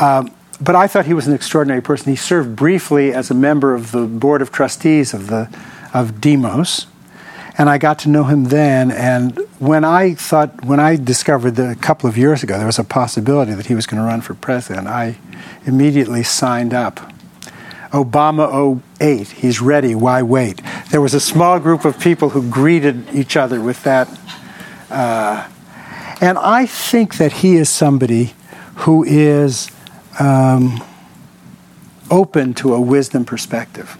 [SPEAKER 2] Um, but I thought he was an extraordinary person. He served briefly as a member of the board of trustees of the of Demos, and I got to know him then. And when I thought, when I discovered that a couple of years ago there was a possibility that he was going to run for president, I immediately signed up. Obama 08, he's ready, why wait? There was a small group of people who greeted each other with that. Uh, and I think that he is somebody who is um, open to a wisdom perspective.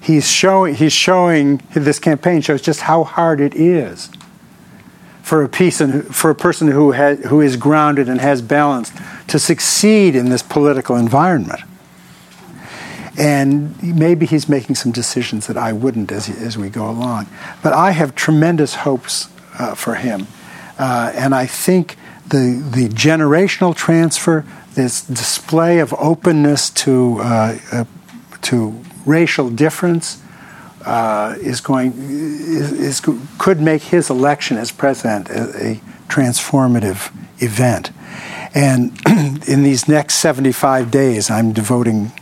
[SPEAKER 2] He's showing, he's showing, this campaign shows just how hard it is for a, piece and, for a person who, has, who is grounded and has balance to succeed in this political environment. And maybe he's making some decisions that I wouldn't as, as we go along. But I have tremendous hopes uh, for him. Uh, and I think the, the generational transfer, this display of openness to, uh, uh, to racial difference, uh, is going is, is, could make his election as president a, a transformative event. And in these next 75 days, I'm devoting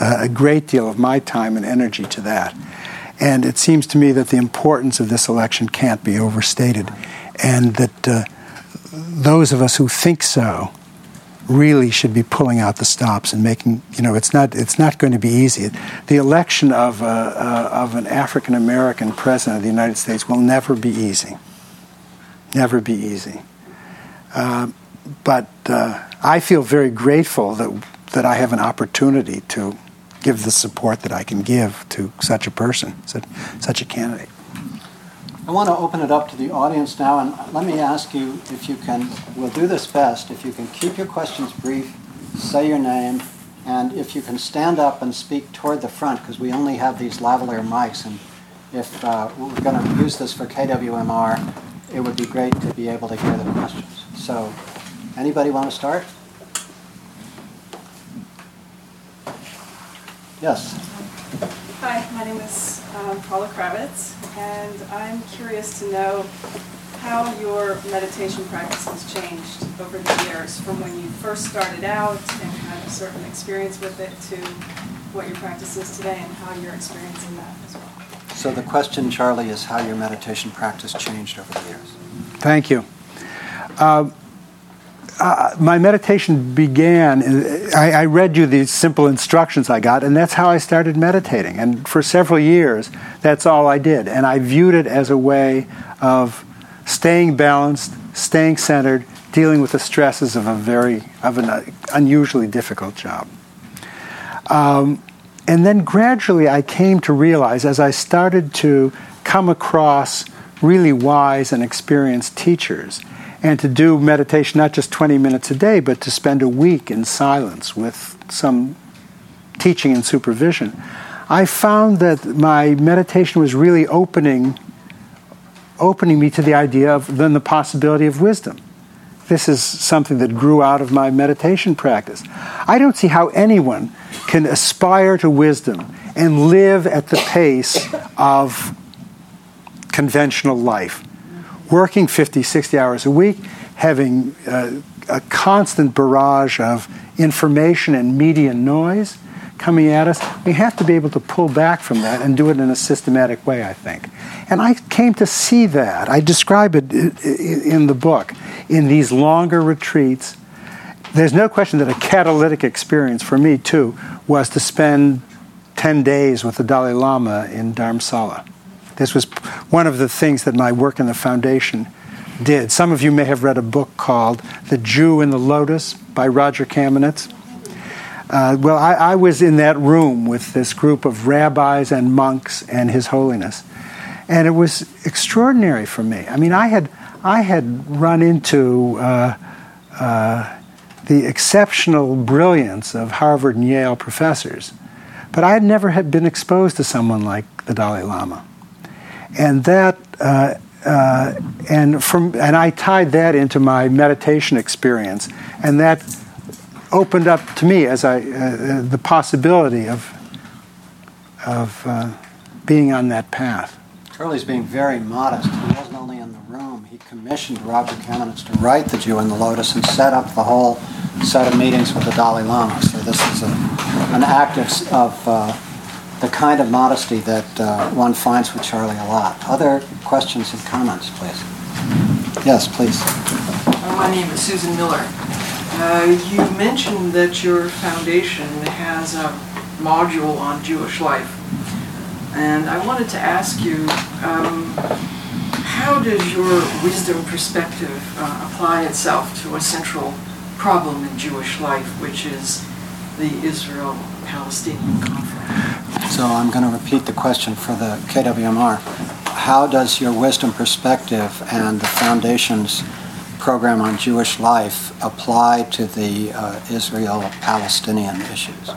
[SPEAKER 2] a great deal of my time and energy to that. And it seems to me that the importance of this election can't be overstated, and that uh, those of us who think so really should be pulling out the stops and making you know it's not it's not going to be easy. The election of uh, uh, of an African American president of the United States will never be easy. Never be easy. Uh, but uh, I feel very grateful that that I have an opportunity to give the support that I can give to such a person, such, a candidate.
[SPEAKER 3] I want to open it up to the audience now, and let me ask you if you can, we'll do this best, if you can keep your questions brief, say your name, and if you can stand up and speak toward the front, because we only have these lavalier mics, and if uh, we're going to use this for KWMR, it would be great to be able to hear the questions. So, anybody want to start? Yes.
[SPEAKER 4] Hi, my name is um, Paula Kravitz, and I'm curious to know how your meditation practice has changed over the years from when you first started out and had a certain experience with it to what your practice is today and how you're experiencing that as well.
[SPEAKER 3] So the question, Charlie, is how your meditation practice changed over the years.
[SPEAKER 2] Thank you. Uh, uh, my meditation began. I, I, read you these simple instructions I got, and that's how I started meditating. And for several years, that's all I did. And I viewed it as a way of staying balanced, staying centered, dealing with the stresses of a very of an unusually difficult job. Um, and then gradually, I came to realize as I started to come across really wise and experienced teachers and to do meditation not just 20 minutes a day, but to spend a week in silence with some teaching and supervision, I found that my meditation was really opening opening me to the idea of then the possibility of wisdom. This is something that grew out of my meditation practice. I don't see how anyone can aspire to wisdom and live at the pace of conventional life working 50, 60 hours a week, having uh, a constant barrage of information and media noise coming at us, we have to be able to pull back from that and do it in a systematic way, I think. And I came to see that. I describe it in the book. In these longer retreats, there's no question that a catalytic experience for me, too, was to spend 10 days with the Dalai Lama in Dharamsala. This was one of the things that my work in the foundation did. Some of you may have read a book called The Jew in the Lotus by Roger Kamenetz. Uh, well, I, I, was in that room with this group of rabbis and monks and His Holiness. and it was extraordinary for me. I mean, I had I had run into uh, uh, the exceptional brilliance of Harvard and Yale professors, but I had never had been exposed to someone like the Dalai Lama, and that. Uh, uh and from and I tied that into my meditation experience, and that opened up to me as I uh, the possibility of of uh, being on that path.
[SPEAKER 3] Charlie's being very modest. He wasn't only in the room, he commissioned Roger Kamenetz to write The Jew in the Lotus and set up the whole set of meetings with the Dalai Lama. So this is a, an act of, of uh, the kind of modesty that uh, one finds with Charlie a lot. Other questions and comments, please? Yes, please.
[SPEAKER 5] Uh, my name is Susan Miller. Uh, you mentioned that your foundation has a module on Jewish life. And I wanted to ask you, um, how does your wisdom perspective uh, apply itself to a central problem in Jewish life, which is the Israel-Palestinian conflict?
[SPEAKER 3] So I'm going to repeat the question for the KWMR. How does your wisdom perspective and the foundation's program on Jewish life apply to the uh, Israel-Palestinian issues?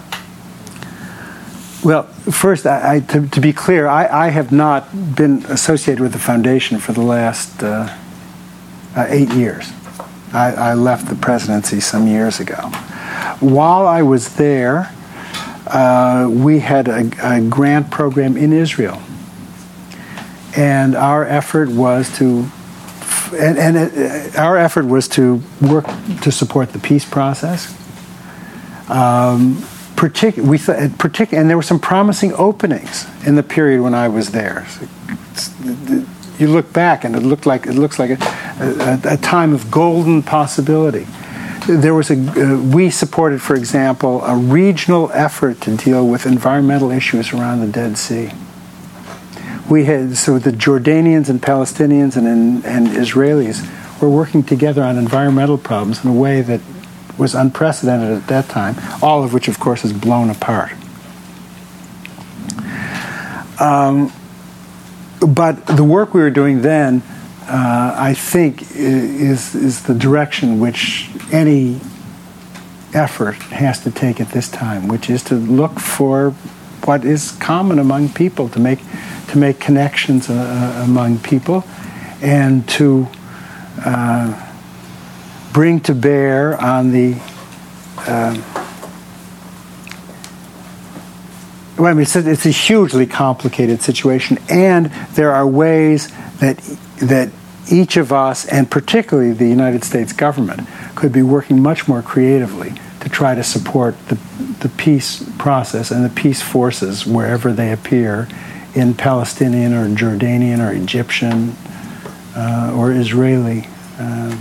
[SPEAKER 2] Well, first, I, I, to, to, be clear, I, I, have not been associated with the foundation for the last uh, uh, eight years. I, left the presidency some years ago. While I was there, uh, we had a, a, grant program in Israel, and our effort was to, and, and it, our effort was to work to support the peace process. Um, partic- we th- partic- and there were some promising openings in the period when I was there. you look back, and it looked like it looks like a, a, a time of golden possibility. There was a uh, we supported, for example, a regional effort to deal with environmental issues around the Dead Sea. We had so the Jordanians and Palestinians and, and, and Israelis were working together on environmental problems in a way that was unprecedented at that time, all of which, of course, has blown apart. Um, but the work we were doing then, uh, I think, is, is the direction which any effort has to take at this time, which is to look for what is common among people, to make, to make connections uh, among people, and to uh, bring to bear on the um, well, I mean, it's a, it's a hugely complicated situation, and there are ways that that each of us, and particularly the United States government, could be working much more creatively to try to support the, the peace process and the peace forces wherever they appear in Palestinian or Jordanian or Egyptian uh, or Israeli uh,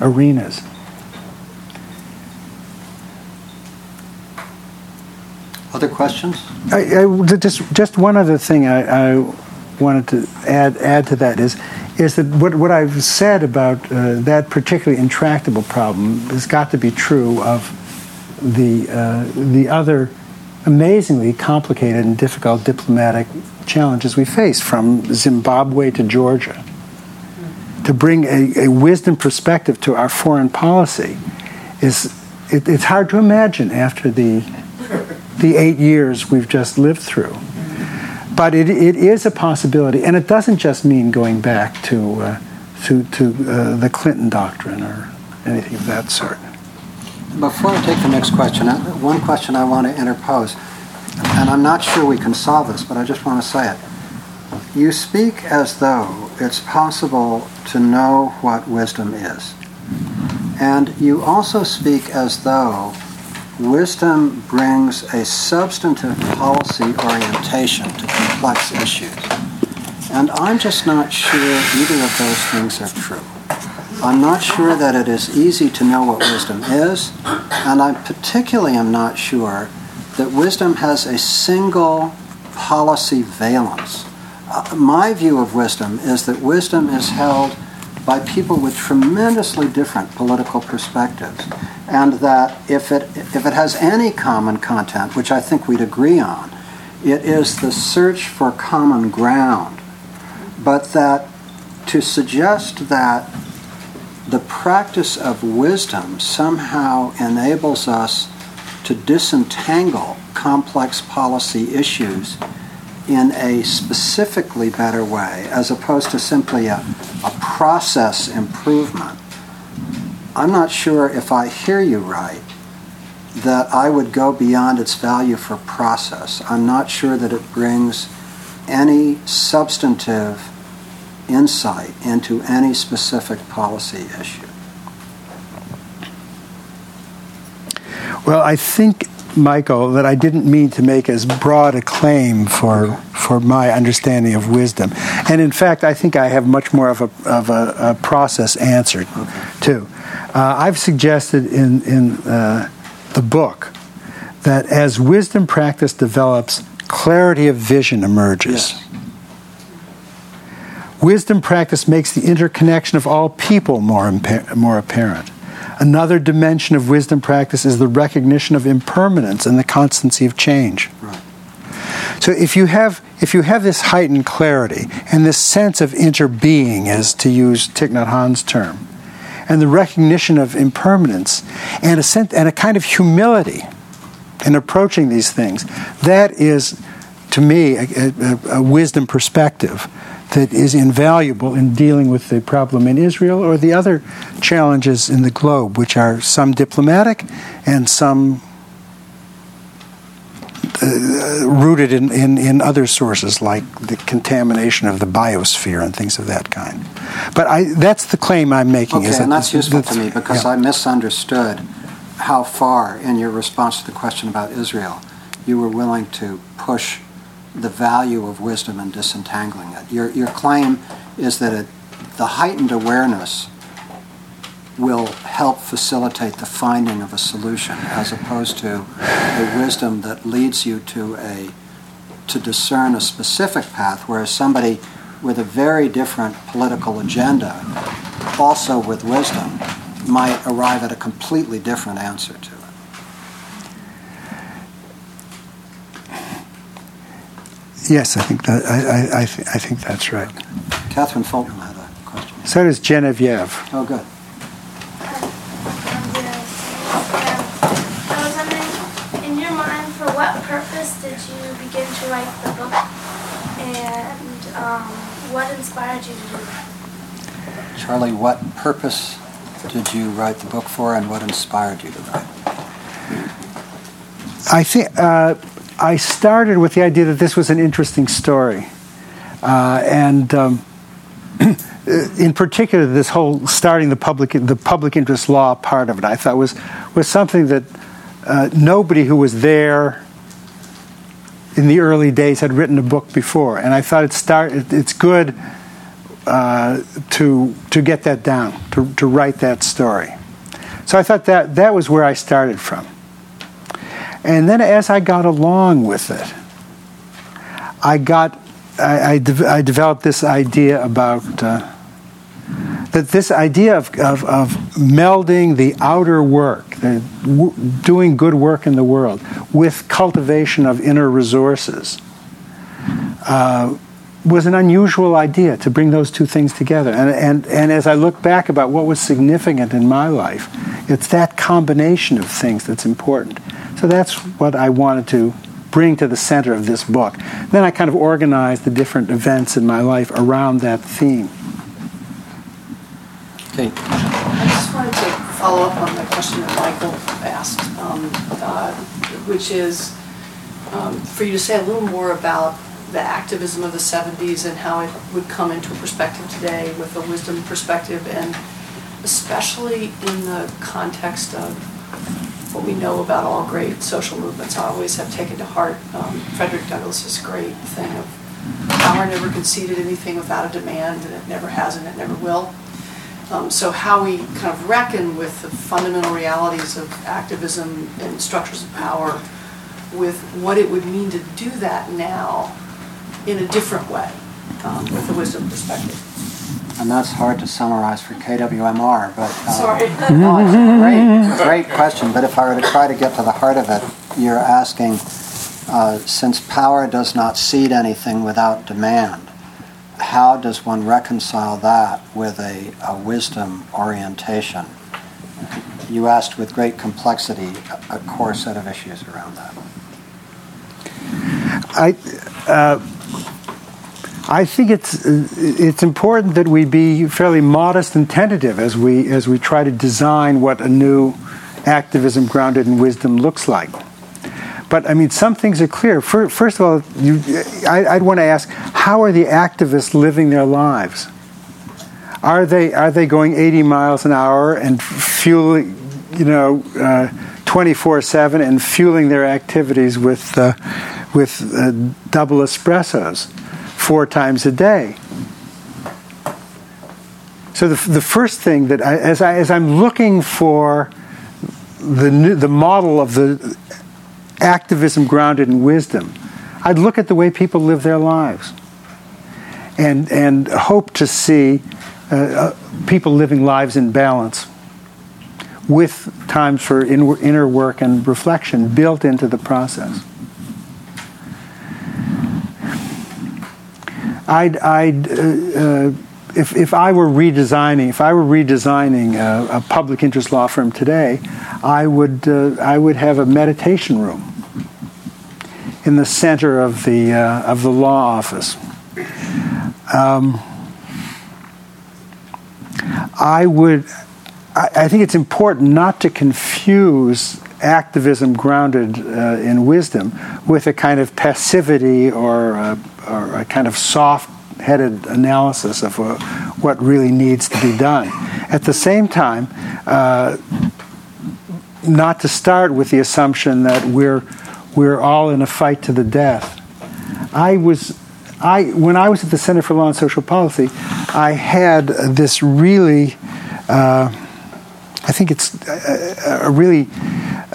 [SPEAKER 2] arenas.
[SPEAKER 3] Other questions?
[SPEAKER 2] I, I, just just one other thing I, I, wanted to add add to that is is that what, what I've said about uh, that particularly intractable problem has got to be true of the uh, the other amazingly complicated and difficult diplomatic challenges we face from Zimbabwe to Georgia to bring a, a wisdom perspective to our foreign policy is it, it's hard to imagine after the the eight years we've just lived through. But it, it is a possibility, and it doesn't just mean going back to uh, to, to uh, the Clinton doctrine or anything of that sort.
[SPEAKER 3] Before I take the next question, one question I want to interpose, and I'm not sure we can solve this, but I just want to say it. You speak as though it's possible to know what wisdom is. And you also speak as though wisdom brings a substantive policy orientation to complex issues. And I'm just not sure either of those things are true. I'm not sure that it is easy to know what wisdom is, and I particularly am not sure that wisdom has a single policy valence. Uh, my view of wisdom is that wisdom is held by people with tremendously different political perspectives, and that if it if it has any common content, which I think we'd agree on, It is the search for common ground. But that to suggest that the practice of wisdom somehow enables us to disentangle complex policy issues in a specifically better way, as opposed to simply a, a process improvement. I'm not sure if I hear you right that I would go beyond its value for process. I'm not sure that it brings any substantive insight into any specific policy issue.
[SPEAKER 2] Well, I think, Michael, that I didn't mean to make as broad a claim for for my understanding of wisdom, and in fact, I think I have much more of a of a, a process answer too. Uh, I've suggested in in uh, the book that as wisdom practice develops, clarity of vision emerges.
[SPEAKER 3] Yes.
[SPEAKER 2] Wisdom practice makes the interconnection of all people more, impa- more apparent. Another dimension of wisdom practice is the recognition of impermanence and the constancy of change.
[SPEAKER 3] Right.
[SPEAKER 2] So if you have if you have this heightened clarity and this sense of interbeing, as to use Thich Nhat Hanh's term, and the recognition of impermanence and a sense, and a kind of humility in approaching these things, that is to me a, a, a wisdom perspective that is invaluable in dealing with the problem in Israel or the other challenges in the globe, which are some diplomatic and some uh, rooted in, in, in other sources like the contamination of the biosphere and things of that kind. But I, that's the claim I'm making.
[SPEAKER 3] Okay,
[SPEAKER 2] that
[SPEAKER 3] and that's useful to me because
[SPEAKER 2] yeah.
[SPEAKER 3] I misunderstood how far, in your response to the question about Israel, you were willing to push the value of wisdom and disentangling it. Your, your claim is that it, the heightened awareness will help facilitate the finding of a solution as opposed to the wisdom that leads you to a to discern a specific path whereas somebody with a very different political agenda also with wisdom might arrive at a completely different answer to it
[SPEAKER 2] Yes, I think that I, I, I, th- I think that's right.
[SPEAKER 3] catherine fulton had a question
[SPEAKER 2] So does Genevieve.
[SPEAKER 3] oh good
[SPEAKER 6] I was wondering, in your mind, for what purpose did you begin to write the book? And um, what inspired you to do that?
[SPEAKER 3] charlie what purpose did you write the book for and what inspired you to write
[SPEAKER 2] I think uh, I started with the idea that this was an interesting story, uh, and um, in particular, this whole starting the public the public interest law part of it, I thought was was something that uh, nobody who was there in the early days had written a book before, and I thought it start it, it's good uh, to to get that down to to write that story. So I thought that that was where I started from. And then as I got along with it, I got, I, I, de- I developed this idea about uh, that this idea of, of, of melding the outer work, the, w- doing good work in the world, with cultivation of inner resources. Uh, was an unusual idea to bring those two things together. And, and, and as I look back about what was significant in my life, it's that combination of things that's important. So that's what I wanted to bring to the center of this book. Then I kind of organized the different events in my life around that theme.
[SPEAKER 3] kate
[SPEAKER 5] I just wanted to follow up on the question that Michael asked, um, uh, which is um, for you to say a little more about the activism of the 70s and how it would come into perspective today with a wisdom perspective, and especially in the context of what we know about all great social movements. I always have taken to heart um, Frederick Douglass's great thing of power never conceded anything without a demand, and it never has and it never will. Um, so how we kind of reckon with the fundamental realities of activism and structures of power with what it would mean to do that now in a different way um, with a wisdom perspective.
[SPEAKER 3] And that's hard to summarize for kwmr but uh,
[SPEAKER 5] Sorry.
[SPEAKER 3] No, it's a great, great question, but if I were to try to get to the heart of it, you're asking uh, since power does not cede anything without demand, how does one reconcile that with a, a wisdom orientation? You asked with great complexity a, a core set of issues around that.
[SPEAKER 2] I, uh, I think it's it's important that we be fairly modest and tentative as we as we try to design what a new activism grounded in wisdom looks like. But I mean, some things are clear. First of all, you, I, would want to ask: How are the activists living their lives? Are they are they going 80 miles an hour and fueling, you know, uh, 24 seven and fueling their activities with uh, with uh, double espressos four times a day? So the, the first thing that I, as I as I'm looking for the new, the model of the activism grounded in wisdom, I'd look at the way people live their lives and, and hope to see uh, uh, people living lives in balance with times for inner work and reflection built into the process. I'd, I'd uh, uh, if, if I were redesigning, if I were redesigning a, a public interest law firm today, I would, uh, I would have a meditation room in the center of the, uh, of the law office. Um, I would, I, I, think it's important not to confuse activism grounded uh, in wisdom with a kind of passivity or a, or a kind of soft headed analysis of uh, what really needs to be done. At the same time, uh, not to start with the assumption that we're we're all in a fight to the death. I was, I when I was at the Center for Law and Social Policy, I had this really, uh, I think it's a, a really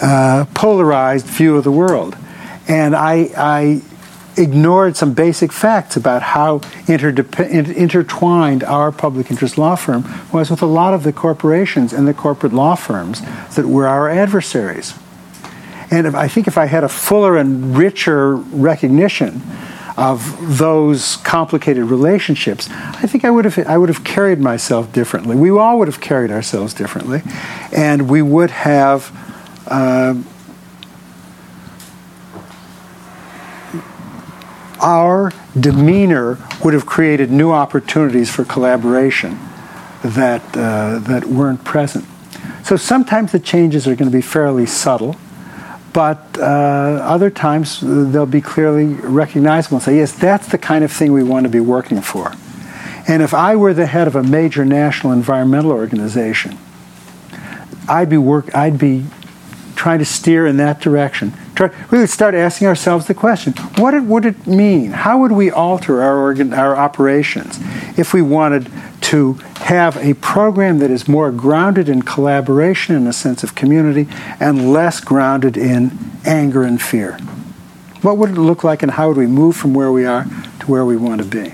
[SPEAKER 2] uh, polarized view of the world, and I, I ignored some basic facts about how intertwined our public interest law firm was with a lot of the corporations and the corporate law firms that were our adversaries. And if, I think if I had a fuller and richer recognition of those complicated relationships, I think I would have I would have carried myself differently. We all would have carried ourselves differently, and we would have. Uh, our demeanor would have created new opportunities for collaboration that uh, that weren't present. So sometimes the changes are going to be fairly subtle, but uh, other times they'll be clearly recognizable and say, yes, that's the kind of thing we want to be working for. And if I were the head of a major national environmental organization, I'd be work I'd be trying to steer in that direction. Try, really start asking ourselves the question: What would it mean? How would we alter our organ, our operations if we wanted to have a program that is more grounded in collaboration and a sense of community and less grounded in anger and fear? What would it look like, and how would we move from where we are to where we want to be?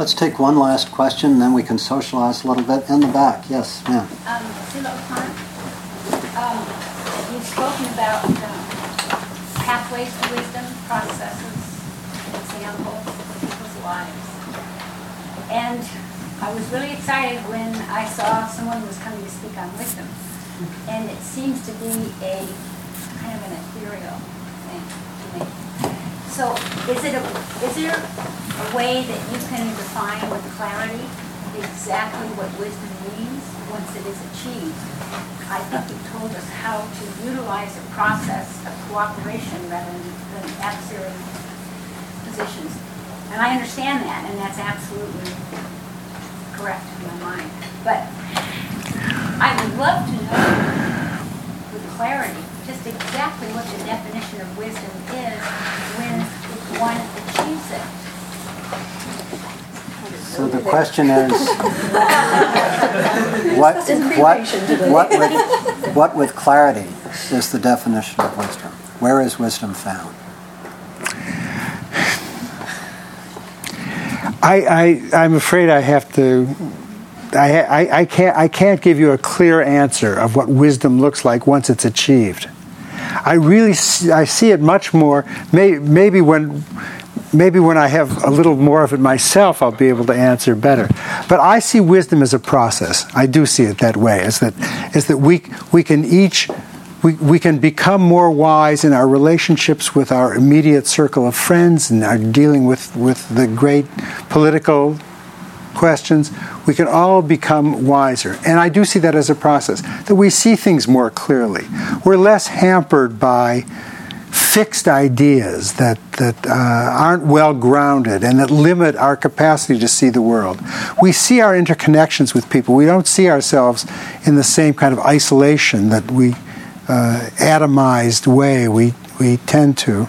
[SPEAKER 3] Let's take one last question, and then we can socialize a little bit in the back. Yes, ma'am.
[SPEAKER 7] Um, you've spoken about um, pathways to wisdom, processes, examples people's lives. And I was really excited when I saw someone was coming to speak on wisdom. And it seems to be a kind of an ethereal thing to me. So is it a, is there a way that you can define with clarity exactly what wisdom means once it is achieved? I think you told us how to utilize a process of cooperation rather than, adversary positions. And I understand that, and that's absolutely correct in my mind. But I would love to know with clarity just exactly what the definition of wisdom is when one achieves it.
[SPEAKER 3] So the question is, what, what, what, with, what with clarity is the definition of wisdom? Where is wisdom found?
[SPEAKER 2] I, I, I'm afraid I have to. I, I, I, can't, I can't give you a clear answer of what wisdom looks like once it's achieved. I really see, I see it much more. May, maybe when maybe when I have a little more of it myself, I'll be able to answer better. But I see wisdom as a process. I do see it that way. Is that is that we we can each we, we can become more wise in our relationships with our immediate circle of friends and our dealing with, with the great political questions. We can all become wiser. And I do see that as a process, that we see things more clearly. We're less hampered by fixed ideas that, that uh, aren't well grounded and that limit our capacity to see the world. We see our interconnections with people. We don't see ourselves in the same kind of isolation that we uh, atomized way we, we tend to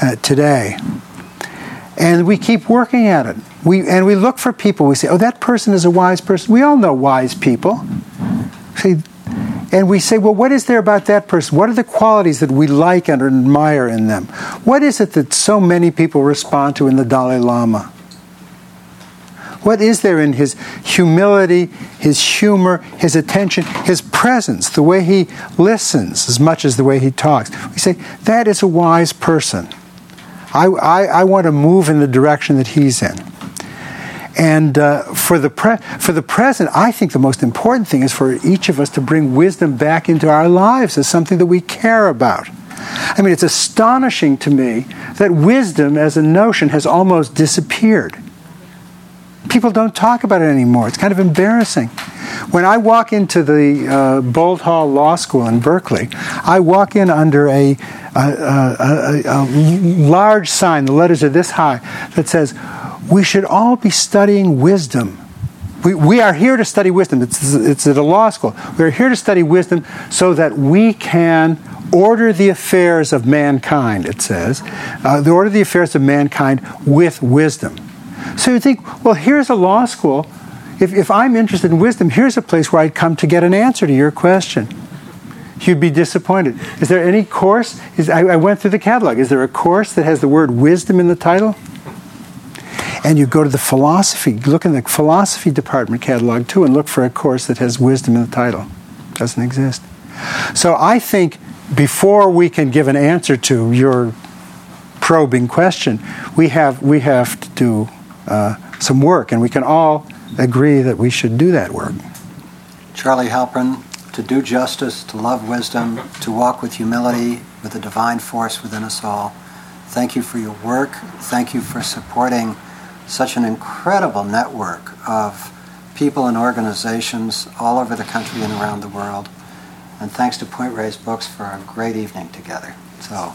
[SPEAKER 2] uh, today. And we keep working at it. We, and we look for people. We say, oh, that person is a wise person. We all know wise people. See, and we say, well, what is there about that person? What are the qualities that we like and admire in them? What is it that so many people respond to in the Dalai Lama? What is there in his humility, his humor, his attention, his presence, the way he listens as much as the way he talks? We say, that is a wise person. I, I, I want to move in the direction that he's in. And uh, for, the pre- for the present, I think the most important thing is for each of us to bring wisdom back into our lives as something that we care about. I mean, it's astonishing to me that wisdom as a notion has almost disappeared people don't talk about it anymore. It's kind of embarrassing. When I walk into the uh, Boalt Hall Law School in Berkeley, I walk in under a, a, a, a, large sign, the letters are this high, that says, We should all be studying wisdom. We, we are here to study wisdom. It's, it's at a law school. We are here to study wisdom so that we can order the affairs of mankind, it says, uh, the order the affairs of mankind with wisdom. So you think, well, here's a law school. If, if I'm interested in wisdom, here's a place where I'd come to get an answer to your question. You'd be disappointed. Is there any course? Is, I, I went through the catalog. Is there a course that has the word wisdom in the title? And you go to the philosophy, look in the philosophy department catalog too, and look for a course that has wisdom in the title. Doesn't exist. So I think before we can give an answer to your probing question, we have we have to do uh, some work, and we can all agree that we should do that work.
[SPEAKER 3] Charlie Halpern, to do justice, to love wisdom, to walk with humility, with the divine force within us all. Thank you for your work. Thank you for supporting such an incredible network of people and organizations all over the country and around the world. And thanks to Point Reyes Books for a great evening together. So.